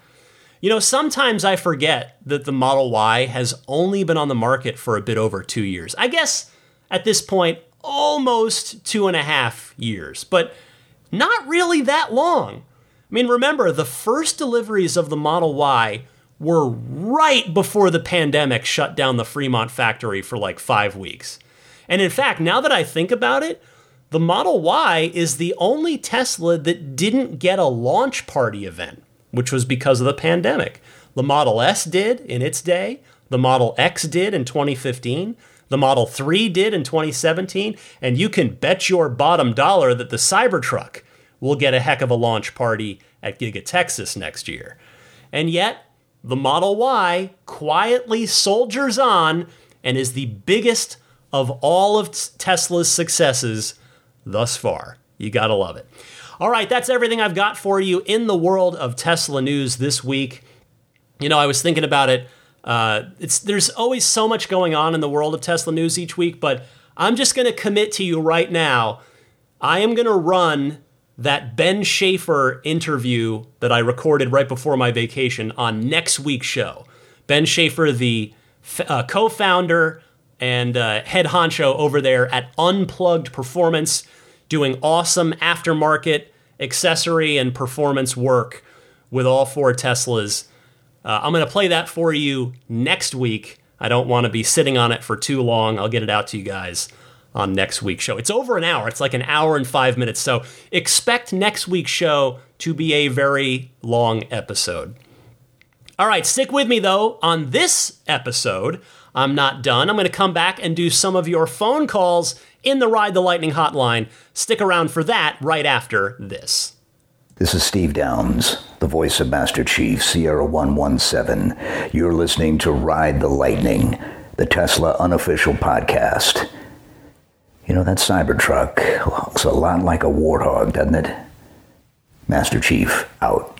You know, sometimes I forget that the Model Y has only been on the market for a bit over two years. I guess at this point, almost two and a half years, but not really that long. I mean, remember, the first deliveries of the Model Y were right before the pandemic shut down the Fremont factory for like five weeks. And in fact, now that I think about it, the Model Y is the only Tesla that didn't get a launch party event, which was because of the pandemic. The Model S did in its day, the Model X did in 2015, the Model 3 did in 2017, and you can bet your bottom dollar that the Cybertruck will get a heck of a launch party at Giga Texas next year. And yet, the Model Y quietly soldiers on and is the biggest of all of Tesla's successes thus far. You gotta love it. All right, that's everything I've got for you in the world of Tesla news this week. You know, I was thinking about it. Uh, it's there's always so much going on in the world of Tesla news each week, but I'm just going to commit to you right now. I am going to run that Ben Schaffer interview that I recorded right before my vacation on next week's show. Ben Schaffer, the uh, co founder and uh, head honcho over there at Unplugged Performance, doing awesome aftermarket accessory and performance work with all four Teslas. Uh, I'm going to play that for you next week. I don't want to be sitting on it for too long. I'll get it out to you guys on next week's show. It's over an hour, it's like an hour and five minutes. So expect next week's show to be a very long episode. All right, stick with me though. On this episode, I'm not done. I'm going to come back and do some of your phone calls in the Ride the Lightning hotline. Stick around for that right after this. This is Steve Downs, the voice of Master Chief, Sierra 117. You're listening to Ride the Lightning, the Tesla unofficial podcast. You know, that Cybertruck looks a lot like a warthog, doesn't it? Master Chief, out.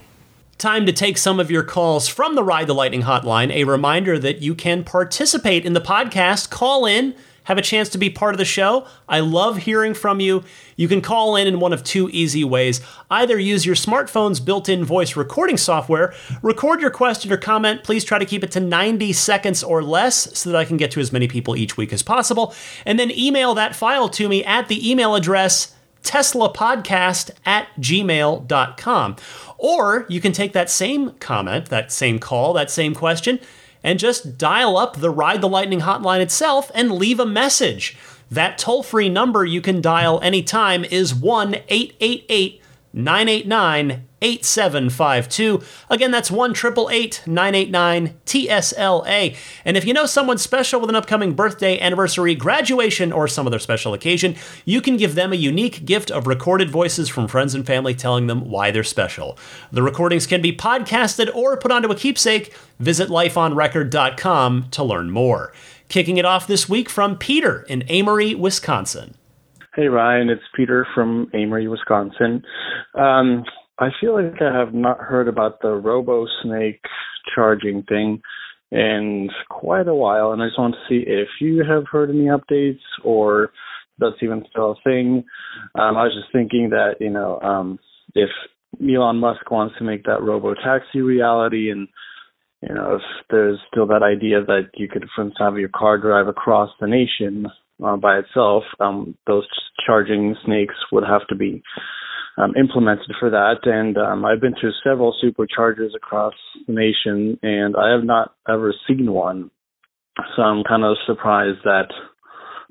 Time to take some of your calls from the Ride the Lightning hotline. A reminder that you can participate in the podcast. Call in have a chance to be part of the show. I love hearing from you. You can call in in one of two easy ways. Either use your smartphone's built in voice recording software, record your question or comment. Please try to keep it to 90 seconds or less so that I can get to as many people each week as possible. And then email that file to me at the email address teslapodcast at gmail.com. Or you can take that same comment, that same call, that same question and just dial up the Ride the Lightning hotline itself and leave a message. That toll free number you can dial anytime is 1 888 989 8752. Again, that's 1 989 TSLA. And if you know someone special with an upcoming birthday, anniversary, graduation, or some other special occasion, you can give them a unique gift of recorded voices from friends and family telling them why they're special. The recordings can be podcasted or put onto a keepsake. Visit lifeonrecord.com to learn more. Kicking it off this week from Peter in Amery, Wisconsin. Hey Ryan, it's Peter from Amery, Wisconsin. Um, I feel like I have not heard about the Robo Snake charging thing in quite a while, and I just want to see if you have heard any updates or that's even still a thing. Um, I was just thinking that you know um, if Elon Musk wants to make that robo taxi reality, and you know if there's still that idea that you could, for instance, have your car drive across the nation uh, by itself, um, those charging snakes would have to be um, implemented for that. And um, I've been to several superchargers across the nation, and I have not ever seen one. So I'm kind of surprised that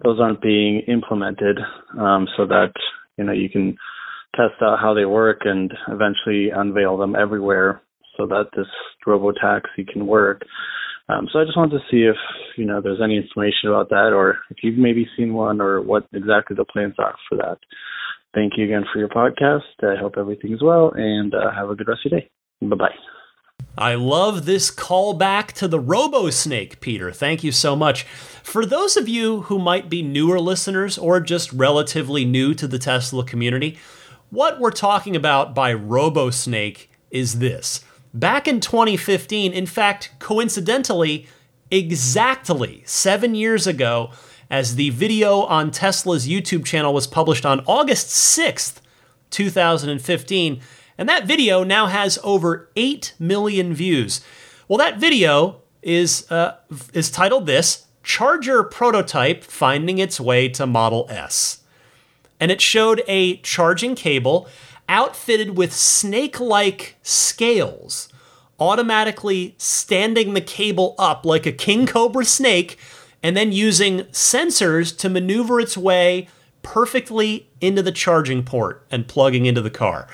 those aren't being implemented, um, so that you know you can test out how they work and eventually unveil them everywhere, so that this robo taxi can work. Um, so I just wanted to see if you know there's any information about that, or if you've maybe seen one, or what exactly the plans are for that thank you again for your podcast. I hope everything's well and uh, have a good rest of your day. Bye bye. I love this callback to the Robo Snake, Peter. Thank you so much. For those of you who might be newer listeners or just relatively new to the Tesla community, what we're talking about by Robo Snake is this. Back in 2015, in fact, coincidentally, exactly seven years ago, as the video on Tesla's YouTube channel was published on August 6th, 2015, and that video now has over 8 million views. Well, that video is, uh, is titled this Charger Prototype Finding Its Way to Model S. And it showed a charging cable outfitted with snake like scales, automatically standing the cable up like a king cobra snake and then using sensors to maneuver its way perfectly into the charging port and plugging into the car.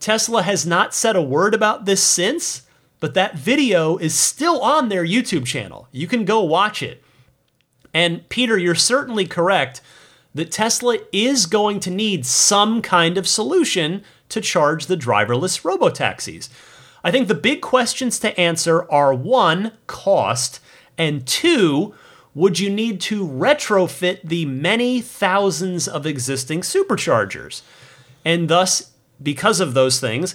Tesla has not said a word about this since, but that video is still on their YouTube channel. You can go watch it. And Peter, you're certainly correct that Tesla is going to need some kind of solution to charge the driverless robotaxis. I think the big questions to answer are one, cost, and two, would you need to retrofit the many thousands of existing superchargers? And thus, because of those things,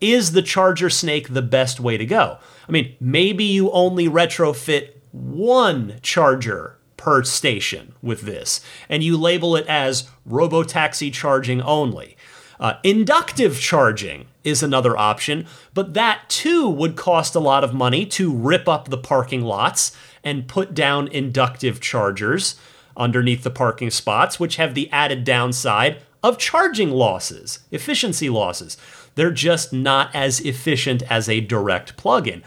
is the Charger Snake the best way to go? I mean, maybe you only retrofit one charger per station with this, and you label it as robotaxi charging only. Uh, inductive charging is another option, but that too would cost a lot of money to rip up the parking lots and put down inductive chargers underneath the parking spots, which have the added downside of charging losses, efficiency losses. They're just not as efficient as a direct plug in.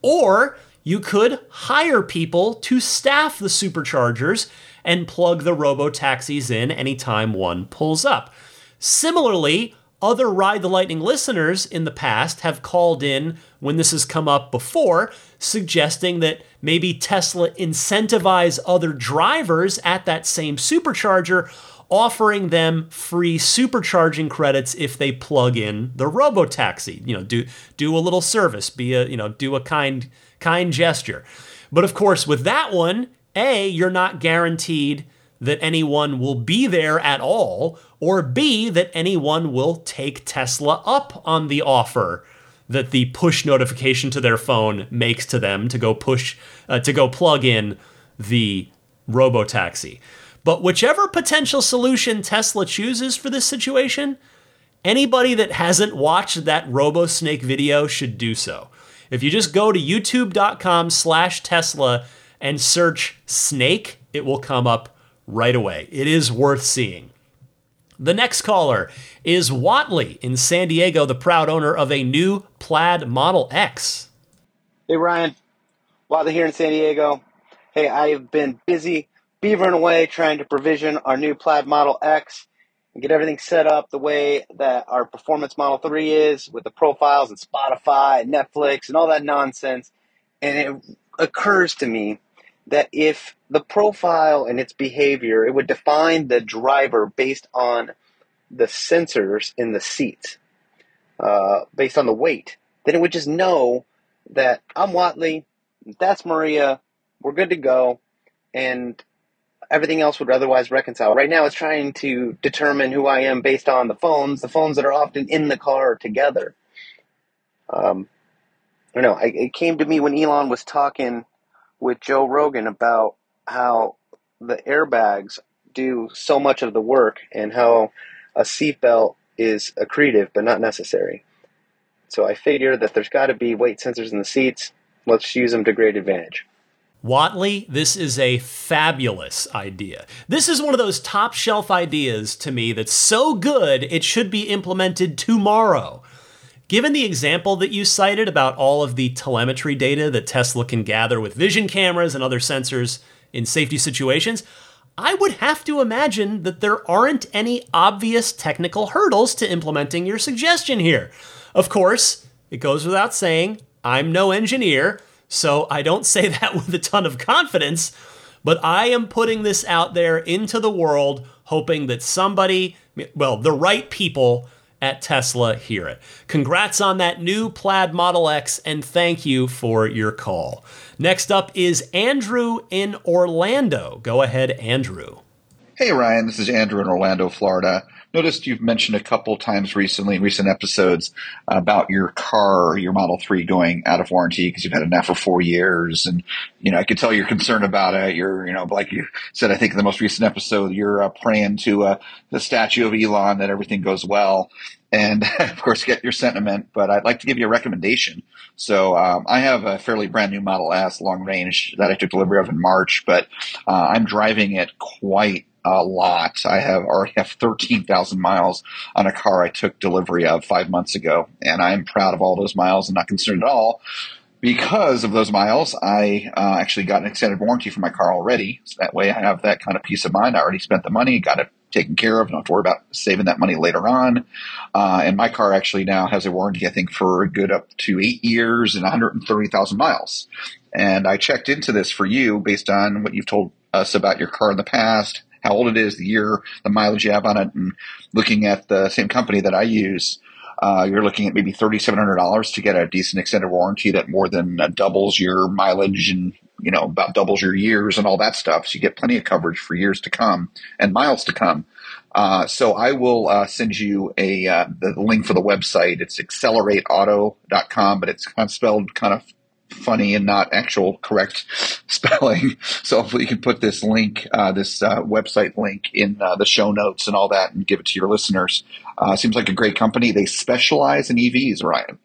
Or you could hire people to staff the superchargers and plug the robo taxis in anytime one pulls up. Similarly, other Ride the Lightning listeners in the past have called in when this has come up before, suggesting that maybe Tesla incentivize other drivers at that same supercharger, offering them free supercharging credits if they plug in the robo taxi. You know, do do a little service, be a you know, do a kind kind gesture. But of course, with that one, a you're not guaranteed that anyone will be there at all, or B, that anyone will take Tesla up on the offer that the push notification to their phone makes to them to go push, uh, to go plug in the robo taxi. But whichever potential solution Tesla chooses for this situation, anybody that hasn't watched that RoboSnake video should do so. If you just go to youtube.com slash Tesla and search snake, it will come up right away. It is worth seeing. The next caller is Watley in San Diego, the proud owner of a new plaid Model X. Hey, Ryan. Watley here in San Diego. Hey, I've been busy beavering away trying to provision our new plaid Model X and get everything set up the way that our performance Model 3 is with the profiles and Spotify and Netflix and all that nonsense. And it occurs to me that if the profile and its behavior, it would define the driver based on the sensors in the seat, uh, based on the weight, then it would just know that I'm Watley, that's Maria, we're good to go, and everything else would otherwise reconcile. Right now, it's trying to determine who I am based on the phones, the phones that are often in the car together. Um, I don't know. I, it came to me when Elon was talking with Joe Rogan about how the airbags do so much of the work and how a seatbelt is accretive but not necessary. So I figure that there's got to be weight sensors in the seats. Let's use them to great advantage. Watley, this is a fabulous idea. This is one of those top shelf ideas to me that's so good it should be implemented tomorrow. Given the example that you cited about all of the telemetry data that Tesla can gather with vision cameras and other sensors in safety situations, I would have to imagine that there aren't any obvious technical hurdles to implementing your suggestion here. Of course, it goes without saying, I'm no engineer, so I don't say that with a ton of confidence, but I am putting this out there into the world, hoping that somebody, well, the right people, at Tesla hear it. Congrats on that new plaid Model X and thank you for your call. Next up is Andrew in Orlando. Go ahead, Andrew. Hey, Ryan. This is Andrew in Orlando, Florida noticed you've mentioned a couple times recently in recent episodes about your car, your Model 3 going out of warranty because you've had it now for four years. And, you know, I could tell you're concerned about it. You're, you know, like you said, I think in the most recent episode, you're uh, praying to uh, the statue of Elon that everything goes well. And of course, get your sentiment, but I'd like to give you a recommendation. So um, I have a fairly brand new Model S long range that I took delivery of in March, but uh, I'm driving it quite a lot. I have already have 13,000 miles on a car I took delivery of five months ago, and I'm proud of all those miles and not concerned at all. Because of those miles, I uh, actually got an extended warranty for my car already. So that way I have that kind of peace of mind. I already spent the money, got it taken care of. Don't have to worry about saving that money later on. Uh, and my car actually now has a warranty, I think, for a good up to eight years and 130,000 miles. And I checked into this for you based on what you've told us about your car in the past how old it is, the year, the mileage you have on it, and looking at the same company that I use, uh, you're looking at maybe $3,700 to get a decent extended warranty that more than uh, doubles your mileage and, you know, about doubles your years and all that stuff. So you get plenty of coverage for years to come and miles to come. Uh, so I will uh, send you a uh, the link for the website. It's accelerateauto.com, but it's kind of spelled kind of funny and not actual correct spelling. So hopefully you can put this link, uh, this uh, website link in uh, the show notes and all that and give it to your listeners. Uh, seems like a great company. They specialize in EVs, Ryan.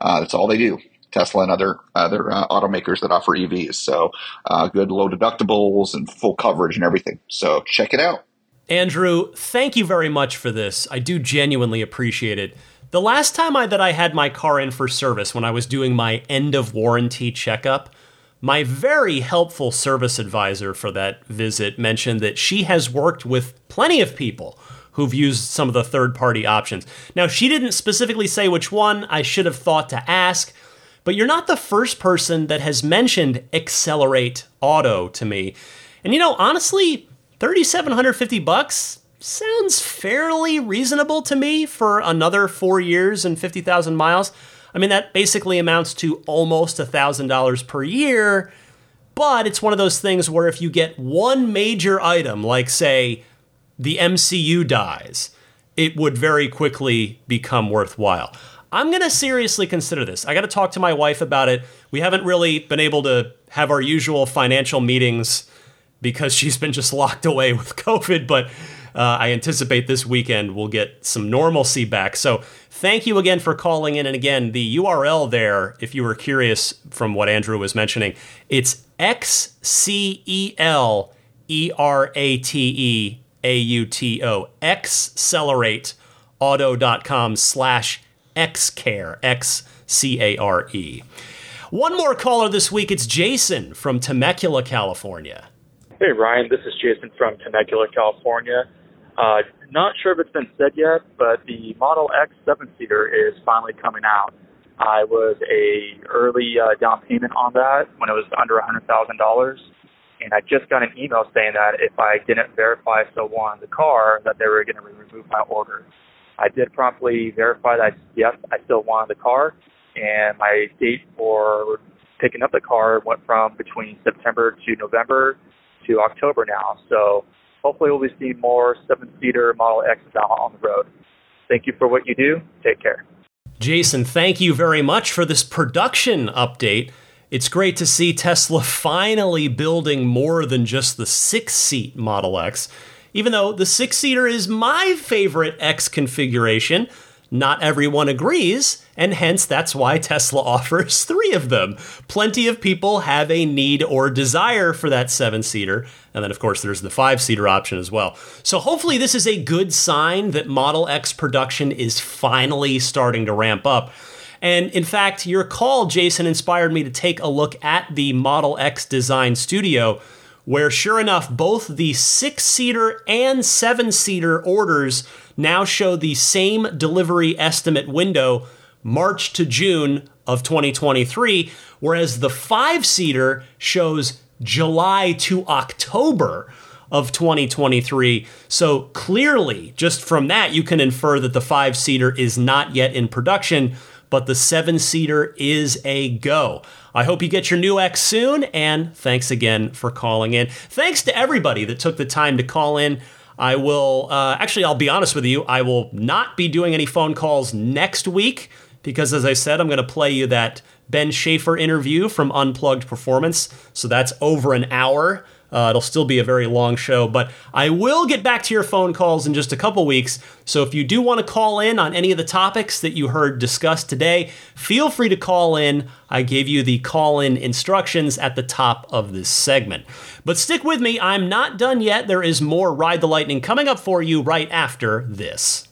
Uh, that's all they do. Tesla and other other uh, automakers that offer EVs. So good low deductibles and full coverage and everything. So check it out. Andrew, thank you very much for this. I do genuinely appreciate it. The last time I, that I had my car in for service when I was doing my end of warranty checkup, my very helpful service advisor for that visit mentioned that she has worked with plenty of people who've used some of the third party options. Now, she didn't specifically say which one I should have thought to ask, but you're not the first person that has mentioned Accelerate Auto to me. And you know, honestly, 3750 bucks sounds fairly reasonable to me for another four years and 50,000 miles. I mean, that basically amounts to almost $1,000 per year, but it's one of those things where if you get one major item, like, say, the MCU dies, it would very quickly become worthwhile. I'm going to seriously consider this. I got to talk to my wife about it. We haven't really been able to have our usual financial meetings because she's been just locked away with COVID, but uh, I anticipate this weekend we'll get some normalcy back. So thank you again for calling in. And again, the URL there, if you were curious from what Andrew was mentioning, it's X C E L E R A T E A U T O, xcelerateauto.com slash xcare, X C A R E. One more caller this week. It's Jason from Temecula, California. Hey, Ryan. This is Jason from Temecula, California. Uh, not sure if it's been said yet, but the Model X seven seater is finally coming out. I was a early uh, down payment on that when it was under a hundred thousand dollars, and I just got an email saying that if I didn't verify so wanted the car, that they were going to remove my order. I did promptly verify that yes, I still wanted the car, and my date for picking up the car went from between September to November to October now. So hopefully we'll be seeing more seven-seater Model X on the road. Thank you for what you do. Take care. Jason, thank you very much for this production update. It's great to see Tesla finally building more than just the six seat Model X. Even though the six seater is my favorite X configuration, not everyone agrees, and hence that's why Tesla offers three of them. Plenty of people have a need or desire for that seven seater, and then, of course, there's the five seater option as well. So, hopefully, this is a good sign that Model X production is finally starting to ramp up. And in fact, your call, Jason, inspired me to take a look at the Model X design studio where sure enough, both the six seater and seven seater orders now show the same delivery estimate window, March to June of 2023, whereas the five seater shows July to October of 2023. So clearly, just from that, you can infer that the five seater is not yet in production, but the seven seater is a go. I hope you get your new X soon, and thanks again for calling in. Thanks to everybody that took the time to call in. I will, uh, actually, I'll be honest with you, I will not be doing any phone calls next week because, as I said, I'm going to play you that Ben Schaffer interview from Unplugged Performance. So that's over an hour. Uh, it'll still be a very long show, but I will get back to your phone calls in just a couple weeks. So if you do want to call in on any of the topics that you heard discussed today, feel free to call in. I gave you the call in instructions at the top of this segment. But stick with me, I'm not done yet. There is more Ride the Lightning coming up for you right after this.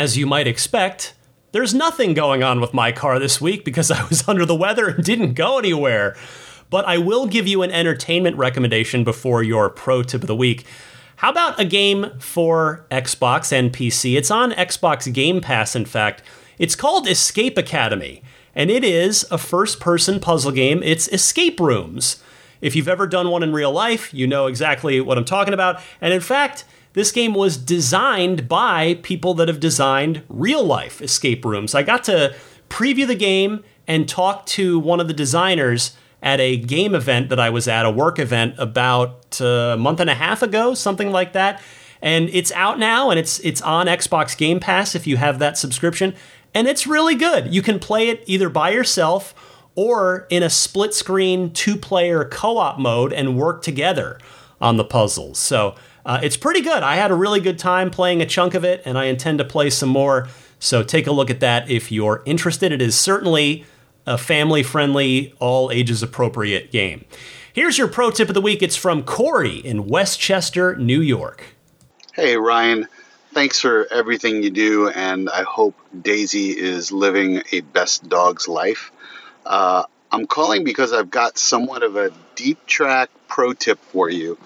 As you might expect, there's nothing going on with my car this week because I was under the weather and didn't go anywhere. But I will give you an entertainment recommendation before your pro tip of the week. How about a game for Xbox and PC? It's on Xbox Game Pass, in fact. It's called Escape Academy, and it is a first person puzzle game. It's escape rooms. If you've ever done one in real life, you know exactly what I'm talking about. And in fact, this game was designed by people that have designed real life escape rooms. I got to preview the game and talk to one of the designers at a game event that I was at, a work event about uh, a month and a half ago, something like that. And it's out now and it's it's on Xbox Game Pass if you have that subscription. And it's really good. You can play it either by yourself or in a split screen two player co op mode and work together on the puzzles. So uh, it's pretty good. I had a really good time playing a chunk of it and I intend to play some more. So take a look at that if you're interested. It is certainly a family friendly, all ages appropriate game. Here's your pro tip of the week. It's from Corey in Westchester, New York. Hey, Ryan. Thanks for everything you do, and I hope Daisy is living a best dog's life. Uh, I'm calling because I've got somewhat of a deep track pro tip for you.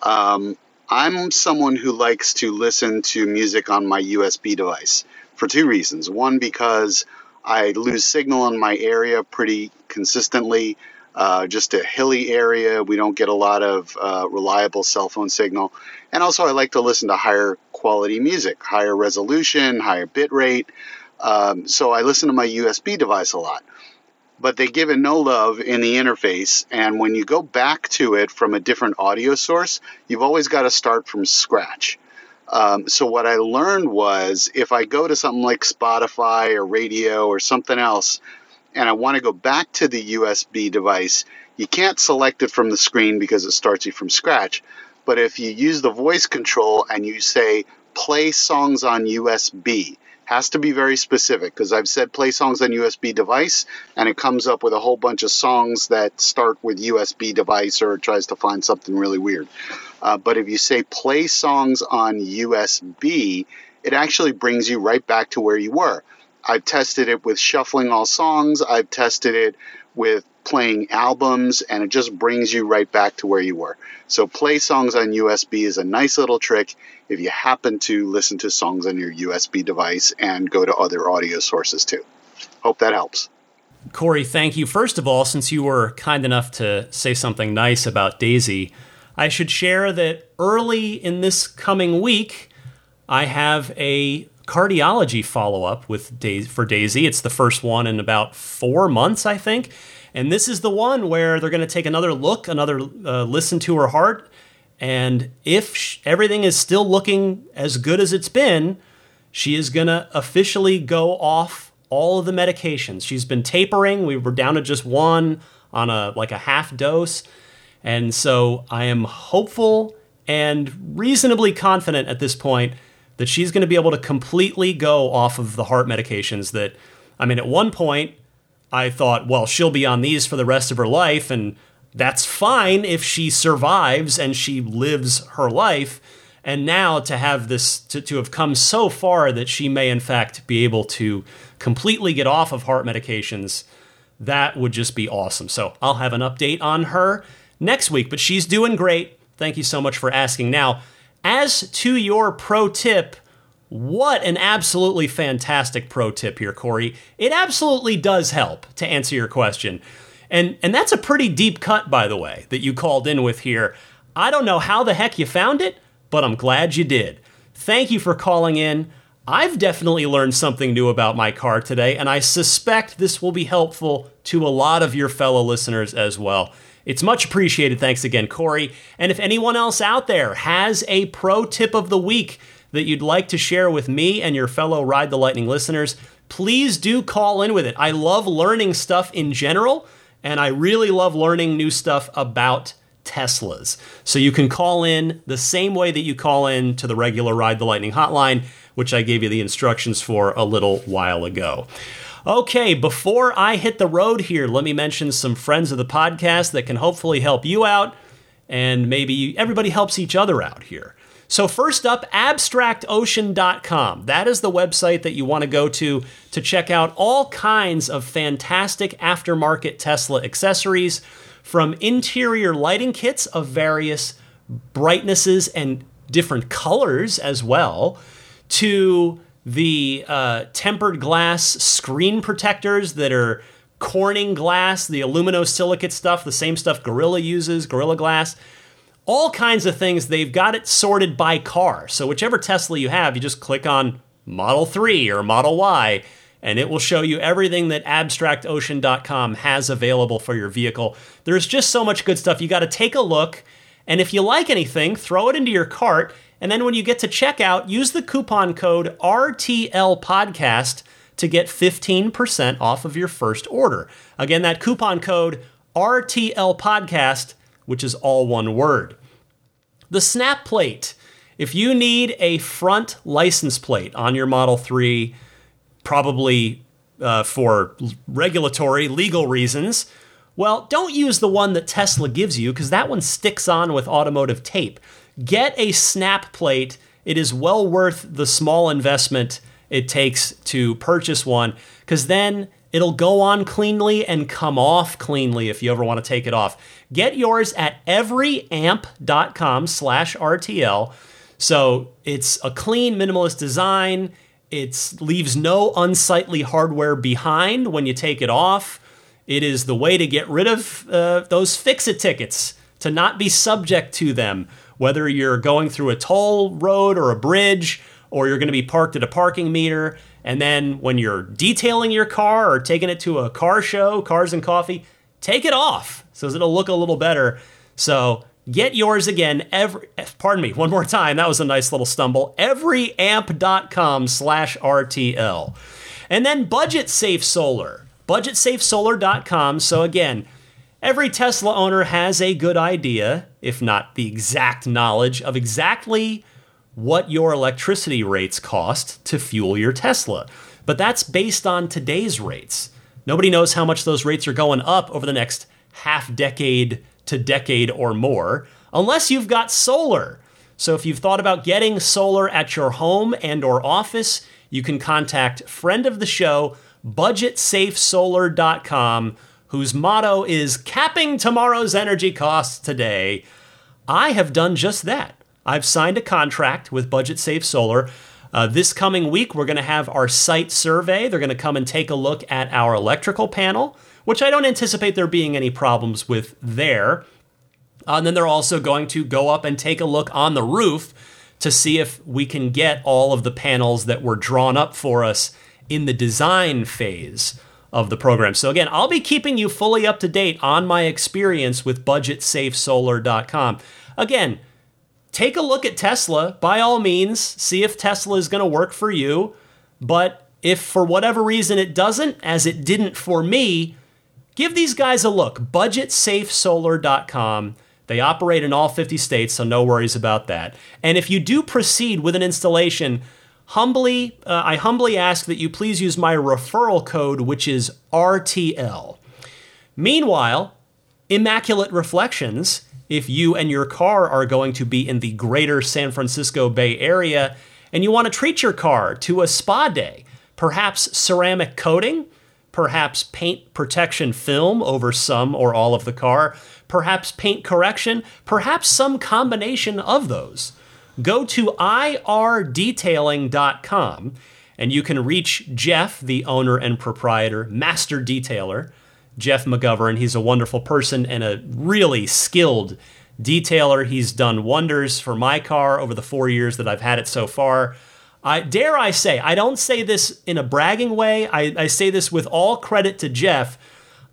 Um, I'm someone who likes to listen to music on my USB device for two reasons. One, because I lose signal in my area pretty consistently. Uh, just a hilly area. We don't get a lot of uh, reliable cell phone signal. And also, I like to listen to higher quality music, higher resolution, higher bit rate. Um, so I listen to my USB device a lot. But they give it no love in the interface. And when you go back to it from a different audio source, you've always got to start from scratch. Um, so what I learned was if I go to something like Spotify or radio or something else, and I want to go back to the USB device, you can't select it from the screen because it starts you from scratch. But if you use the voice control and you say play songs on USB, has to be very specific because I've said play songs on USB device and it comes up with a whole bunch of songs that start with USB device or it tries to find something really weird. Uh, but if you say play songs on USB, it actually brings you right back to where you were. I've tested it with shuffling all songs, I've tested it with playing albums, and it just brings you right back to where you were. So, play songs on USB is a nice little trick if you happen to listen to songs on your USB device and go to other audio sources too. Hope that helps. Corey, thank you. First of all, since you were kind enough to say something nice about Daisy, I should share that early in this coming week, I have a cardiology follow up with for Daisy. It's the first one in about four months, I think. And this is the one where they're going to take another look, another uh, listen to her heart. And if sh- everything is still looking as good as it's been, she is going to officially go off all of the medications. She's been tapering. We were down to just one on a like a half dose. And so I am hopeful and reasonably confident at this point that she's going to be able to completely go off of the heart medications that I mean at one point I thought, well, she'll be on these for the rest of her life and that's fine if she survives and she lives her life. And now to have this, to, to have come so far that she may in fact be able to completely get off of heart medications, that would just be awesome. So I'll have an update on her next week, but she's doing great. Thank you so much for asking. Now, as to your pro tip, what an absolutely fantastic pro tip here, Corey. It absolutely does help to answer your question. And and that's a pretty deep cut, by the way, that you called in with here. I don't know how the heck you found it, but I'm glad you did. Thank you for calling in. I've definitely learned something new about my car today, and I suspect this will be helpful to a lot of your fellow listeners as well. It's much appreciated. Thanks again, Corey. And if anyone else out there has a pro tip of the week that you'd like to share with me and your fellow Ride the Lightning listeners, please do call in with it. I love learning stuff in general, and I really love learning new stuff about Teslas. So you can call in the same way that you call in to the regular Ride the Lightning hotline, which I gave you the instructions for a little while ago. Okay, before I hit the road here, let me mention some friends of the podcast that can hopefully help you out, and maybe everybody helps each other out here. So, first up, abstractocean.com. That is the website that you want to go to to check out all kinds of fantastic aftermarket Tesla accessories from interior lighting kits of various brightnesses and different colors as well to the uh, tempered glass screen protectors that are Corning glass, the aluminosilicate stuff, the same stuff Gorilla uses, Gorilla Glass all kinds of things. They've got it sorted by car. So whichever Tesla you have, you just click on Model 3 or Model Y and it will show you everything that abstractocean.com has available for your vehicle. There's just so much good stuff. You got to take a look, and if you like anything, throw it into your cart, and then when you get to checkout, use the coupon code RTL Podcast to get 15% off of your first order. Again, that coupon code RTL Podcast, which is all one word. The SnapPlate. If you need a front license plate on your Model 3, probably uh, for regulatory, legal reasons, well, don't use the one that Tesla gives you because that one sticks on with automotive tape. Get a SnapPlate. It is well worth the small investment it takes to purchase one because then it'll go on cleanly and come off cleanly if you ever want to take it off. Get yours at everyamp.com slash RTL. So it's a clean minimalist design. It leaves no unsightly hardware behind when you take it off. It is the way to get rid of uh, those fix-it tickets, to not be subject to them, whether you're going through a toll road or a bridge, or you're going to be parked at a parking meter. And then when you're detailing your car or taking it to a car show, Cars and Coffee, take it off so it'll look a little better. So get yours again every eh, pardon me one more time. That was a nice little stumble. Everyamp.com slash rtl and then budget safe solar. Budgetsafesolar.com so again every tesla owner has a good idea if not the exact knowledge of exactly what your electricity rates cost to fuel your tesla but that's based on today's rates nobody knows how much those rates are going up over the next half decade to decade or more, unless you've got solar. So if you've thought about getting solar at your home and or office, you can contact friend of the show, budgetsafesolar.com, whose motto is capping tomorrow's energy costs today. I have done just that. I've signed a contract with Budget Safe Solar. Uh, this coming week, we're going to have our site survey. They're going to come and take a look at our electrical panel which I don't anticipate there being any problems with there. Uh, and then they're also going to go up and take a look on the roof to see if we can get all of the panels that were drawn up for us in the design phase of the program. So again, I'll be keeping you fully up to date on my experience with budgetsafesolar.com. Again, take a look at Tesla by all means, see if Tesla is going to work for you, but if for whatever reason it doesn't, as it didn't for me, Give these guys a look. BudgetSafeSolar.com. They operate in all 50 states, so no worries about that. And if you do proceed with an installation, humbly, uh, I humbly ask that you please use my referral code, which is RTL. Meanwhile, Immaculate Reflections, if you and your car are going to be in the greater San Francisco Bay Area and you want to treat your car to a spa day, perhaps ceramic coating, perhaps paint protection film over some or all of the car, perhaps paint correction, perhaps some combination of those. Go to irdetailing.com and you can reach Jeff, the owner and proprietor, master detailer, Jeff McGovern. He's a wonderful person and a really skilled detailer. He's done wonders for my car over the four years that I've had it so far. I dare I say, I don't say this in a bragging way. I, I say this with all credit to Jeff.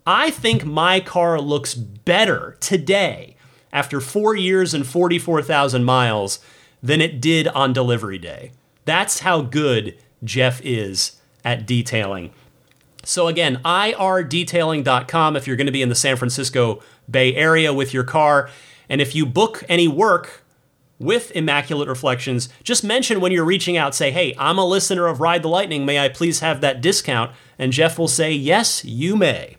I think my car looks better today after four years and 44,000 miles than it did on delivery day. That's how good Jeff is at detailing. So, again, irdetailing.com if you're going to be in the San Francisco Bay Area with your car. And if you book any work with Immaculate Reflections, just mention when you're reaching out, say, hey, I'm a listener of Ride the Lightning. May I please have that discount? And Jeff will say, yes, you may.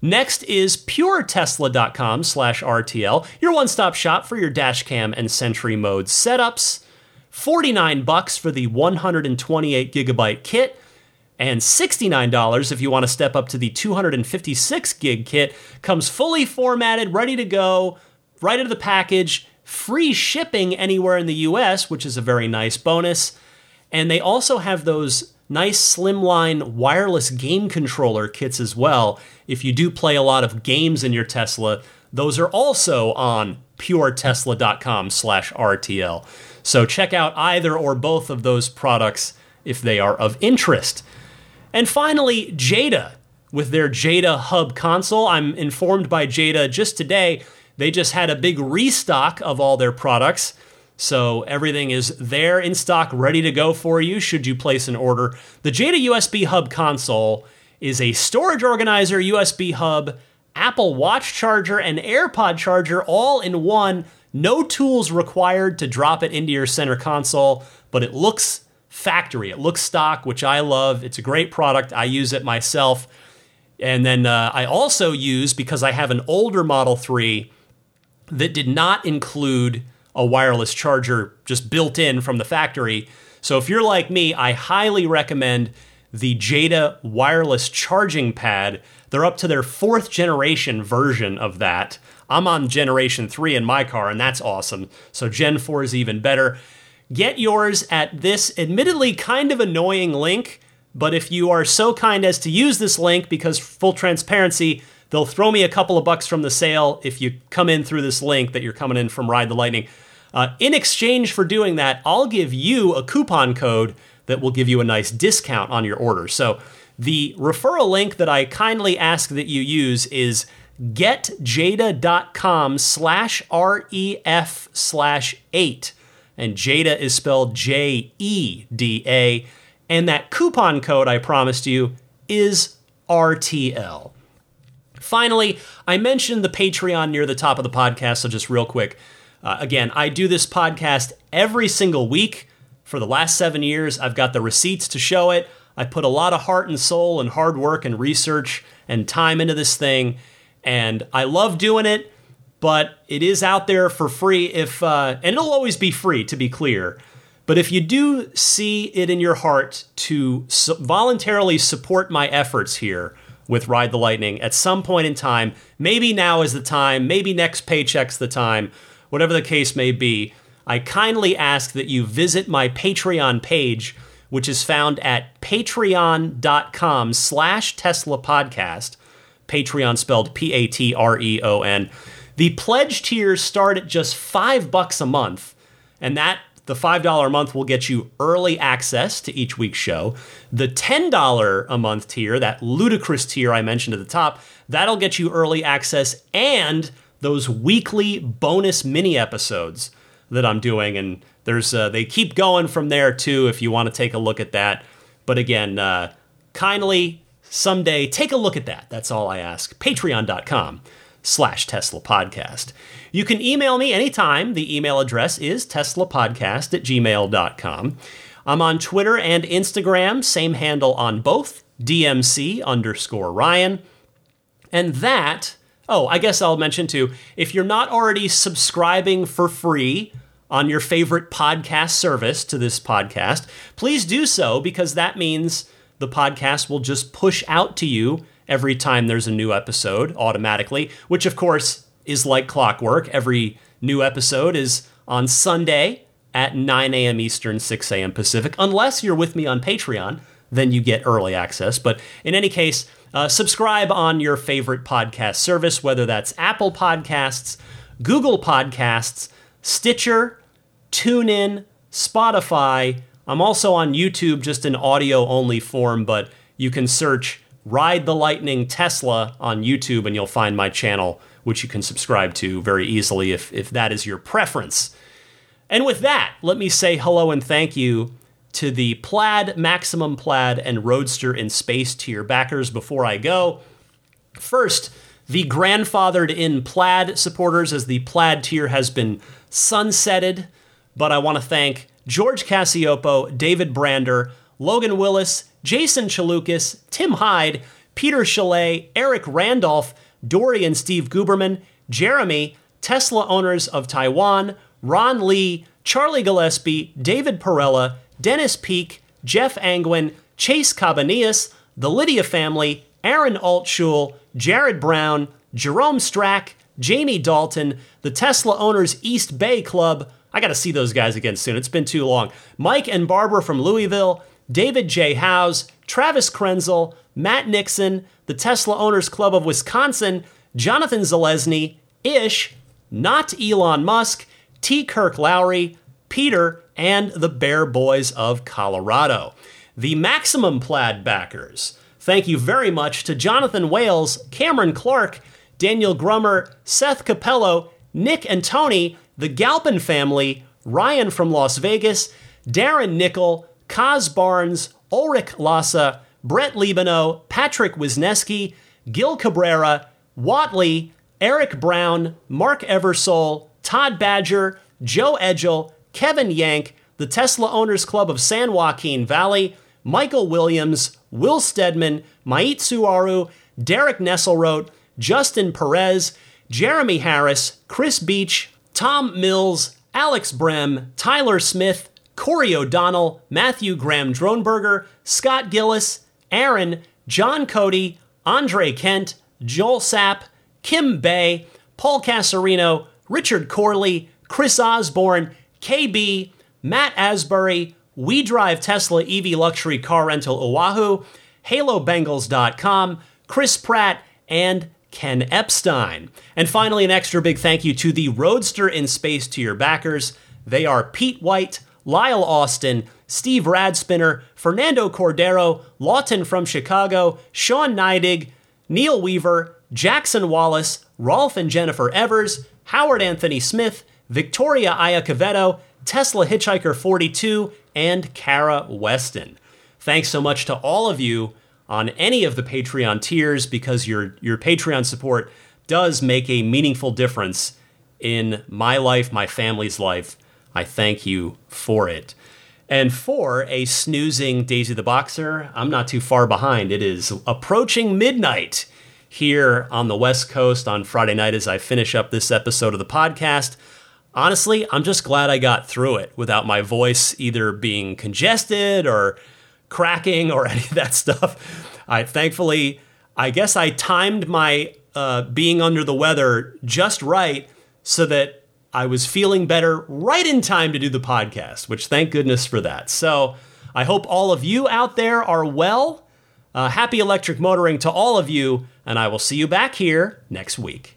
Next is puretesla.com slash RTL, your one-stop shop for your dashcam and Sentry mode setups. 49 bucks for the 128 gigabyte kit and $69 if you want to step up to the 256 gig kit. Comes fully formatted, ready to go, right into the package free shipping anywhere in the US, which is a very nice bonus. And they also have those nice slimline wireless game controller kits as well. If you do play a lot of games in your Tesla, those are also on puretesla.com slash RTL. So check out either or both of those products if they are of interest. And finally, Jeda with their Jeda Hub console. I'm informed by Jeda just today they just had a big restock of all their products. So everything is there in stock, ready to go for you should you place an order. The Jeda USB Hub console is a storage organizer, USB hub, Apple Watch charger, and AirPod charger all in one. No tools required to drop it into your center console, but it looks factory. It looks stock, which I love. It's a great product. I use it myself. And then uh, I also use, because I have an older Model 3 that did not include a wireless charger just built in from the factory. So if you're like me, I highly recommend the Jeda wireless charging pad. They're up to their fourth generation version of that. I'm on generation three in my car, and that's awesome. So Gen 4 is even better. Get yours at this admittedly kind of annoying link, but if you are so kind as to use this link, because full transparency, they'll throw me a couple of bucks from the sale if you come in through this link that you're coming in from Ride the Lightning. Uh, in exchange for doing that, I'll give you a coupon code that will give you a nice discount on your order. So the referral link that I kindly ask that you use is getjeda.com slash ref slash eight. And Jeda is spelled J E D A. And that coupon code I promised you is RTL. Finally, I mentioned the Patreon near the top of the podcast, so just real quick. Uh, again, I do this podcast every single week for the last seven years. I've got the receipts to show it. I put a lot of heart and soul and hard work and research and time into this thing, and I love doing it. But it is out there for free if, uh, and it'll always be free to be clear. But if you do see it in your heart to voluntarily support my efforts here with Ride the Lightning at some point in time, maybe now is the time, maybe next paycheck's the time, whatever the case may be, I kindly ask that you visit my Patreon page, which is found at patreon.com slash Tesla podcast. Patreon spelled P-A-T-R-E-O-N. The pledge tiers start at just five bucks a month, and that the $5 a month will get you early access to each week's show. The $10 a month tier, that ludicrous tier I mentioned at the top, that'll get you early access and those weekly bonus mini episodes that I'm doing. And there's uh, they keep going from there too if you want to take a look at that. But again, uh, kindly someday take a look at that. That's all I ask. Patreon.com slash Tesla Podcast. You can email me anytime. The email address is teslapodcast at gmail.com. I'm on Twitter and Instagram, same handle on both, DMC underscore Ryan. And that, oh, I guess I'll mention too, if you're not already subscribing for free on your favorite podcast service to this podcast, please do so because that means the podcast will just push out to you every time there's a new episode automatically, which of course is like clockwork. Every new episode is on Sunday at 9 a.m. Eastern, 6 a.m. Pacific. Unless you're with me on Patreon, then you get early access. But in any case, uh, subscribe on your favorite podcast service, whether that's Apple Podcasts, Google Podcasts, Stitcher, TuneIn, Spotify. I'm also on YouTube, just in audio only form, but you can search Ride the Lightning Tesla on YouTube and you'll find my channel, which you can subscribe to very easily if, if that is your preference. And with that, let me say hello and thank you to the Plaid, Maximum Plaid, and Roadster in Space tier backers before I go. First, the grandfathered in Plaid supporters, as the Plaid tier has been sunsetted. But I want to thank George Cassiopo, David Brander, Logan Willis, Jason Chalukas, Tim Hyde, Peter Chalet, Eric Randolph, Dory and Steve Guberman, Jeremy, Tesla owners of Taiwan, Ron Lee, Charlie Gillespie, David Perella, Dennis Peak, Jeff Angwin, Chase Cabanillas, the Lydia family, Aaron Altschul, Jared Brown, Jerome Strack, Jamie Dalton, the Tesla Owners East Bay Club. I got to see those guys again soon. It's been too long. Mike and Barbara from Louisville, David J. Howes, Travis Krenzel, Matt Nixon, the Tesla Owners Club of Wisconsin, Jonathan Zalesny, Ish, not Elon Musk, T. Kirk Lowry, Peter, and the Bear Boys of Colorado. the Maximum Plaid backers. Thank you very much to Jonathan Wales, Cameron Clark, Daniel Grummer, Seth Capello, Nick and Tony, the Galpin family, Ryan from Las Vegas, Darren Nickel, Kaz Barnes, Ulrich Lassa, Brett Libano, Patrick Wisneski, Gil Cabrera, Watley, Eric Brown, Mark Eversole, Todd Badger, Joe Edgel, Kevin Yank, the Tesla Owners Club of San Joaquin Valley, Michael Williams, Will Stedman, Mait Suaru, Derek Nesselrote, Justin Perez, Jeremy Harris, Chris Beach, Tom Mills, Alex Brem, Tyler Smith, Corey O'Donnell, Matthew Graham Dronberger, Scott Gillis, Aaron, John Cody, Andre Kent, Joel Sapp, Kim Bay, Paul Casarino, Richard Corley, Chris Osborne, KB, Matt Asbury, We Drive Tesla EV Luxury Car Rental Oahu, HaloBengals.com, Chris Pratt, and Ken Epstein. And finally, an extra big thank you to the Roadster in Space to your backers. They are Pete White, Lyle Austin, Steve Radspinner, Fernando Cordero, Lawton from Chicago, Sean Neidig, Neil Weaver, Jackson Wallace, Rolf and Jennifer Evers, Howard Anthony Smith, Victoria Iacovetto, Tesla Hitchhiker 42, and Kara Weston. Thanks so much to all of you on any of the Patreon tiers because your your Patreon support does make a meaningful difference in my life, my family's life. I thank you for it. And for a snoozing Daisy the Boxer, I'm not too far behind. It is approaching midnight here on the West Coast on Friday night as I finish up this episode of the podcast. Honestly, I'm just glad I got through it without my voice either being congested or cracking or any of that stuff. I thankfully, I guess I timed my uh, being under the weather just right so that I was feeling better right in time to do the podcast, which thank goodness for that. So I hope all of you out there are well. Uh, happy electric motoring to all of you, and I will see you back here next week.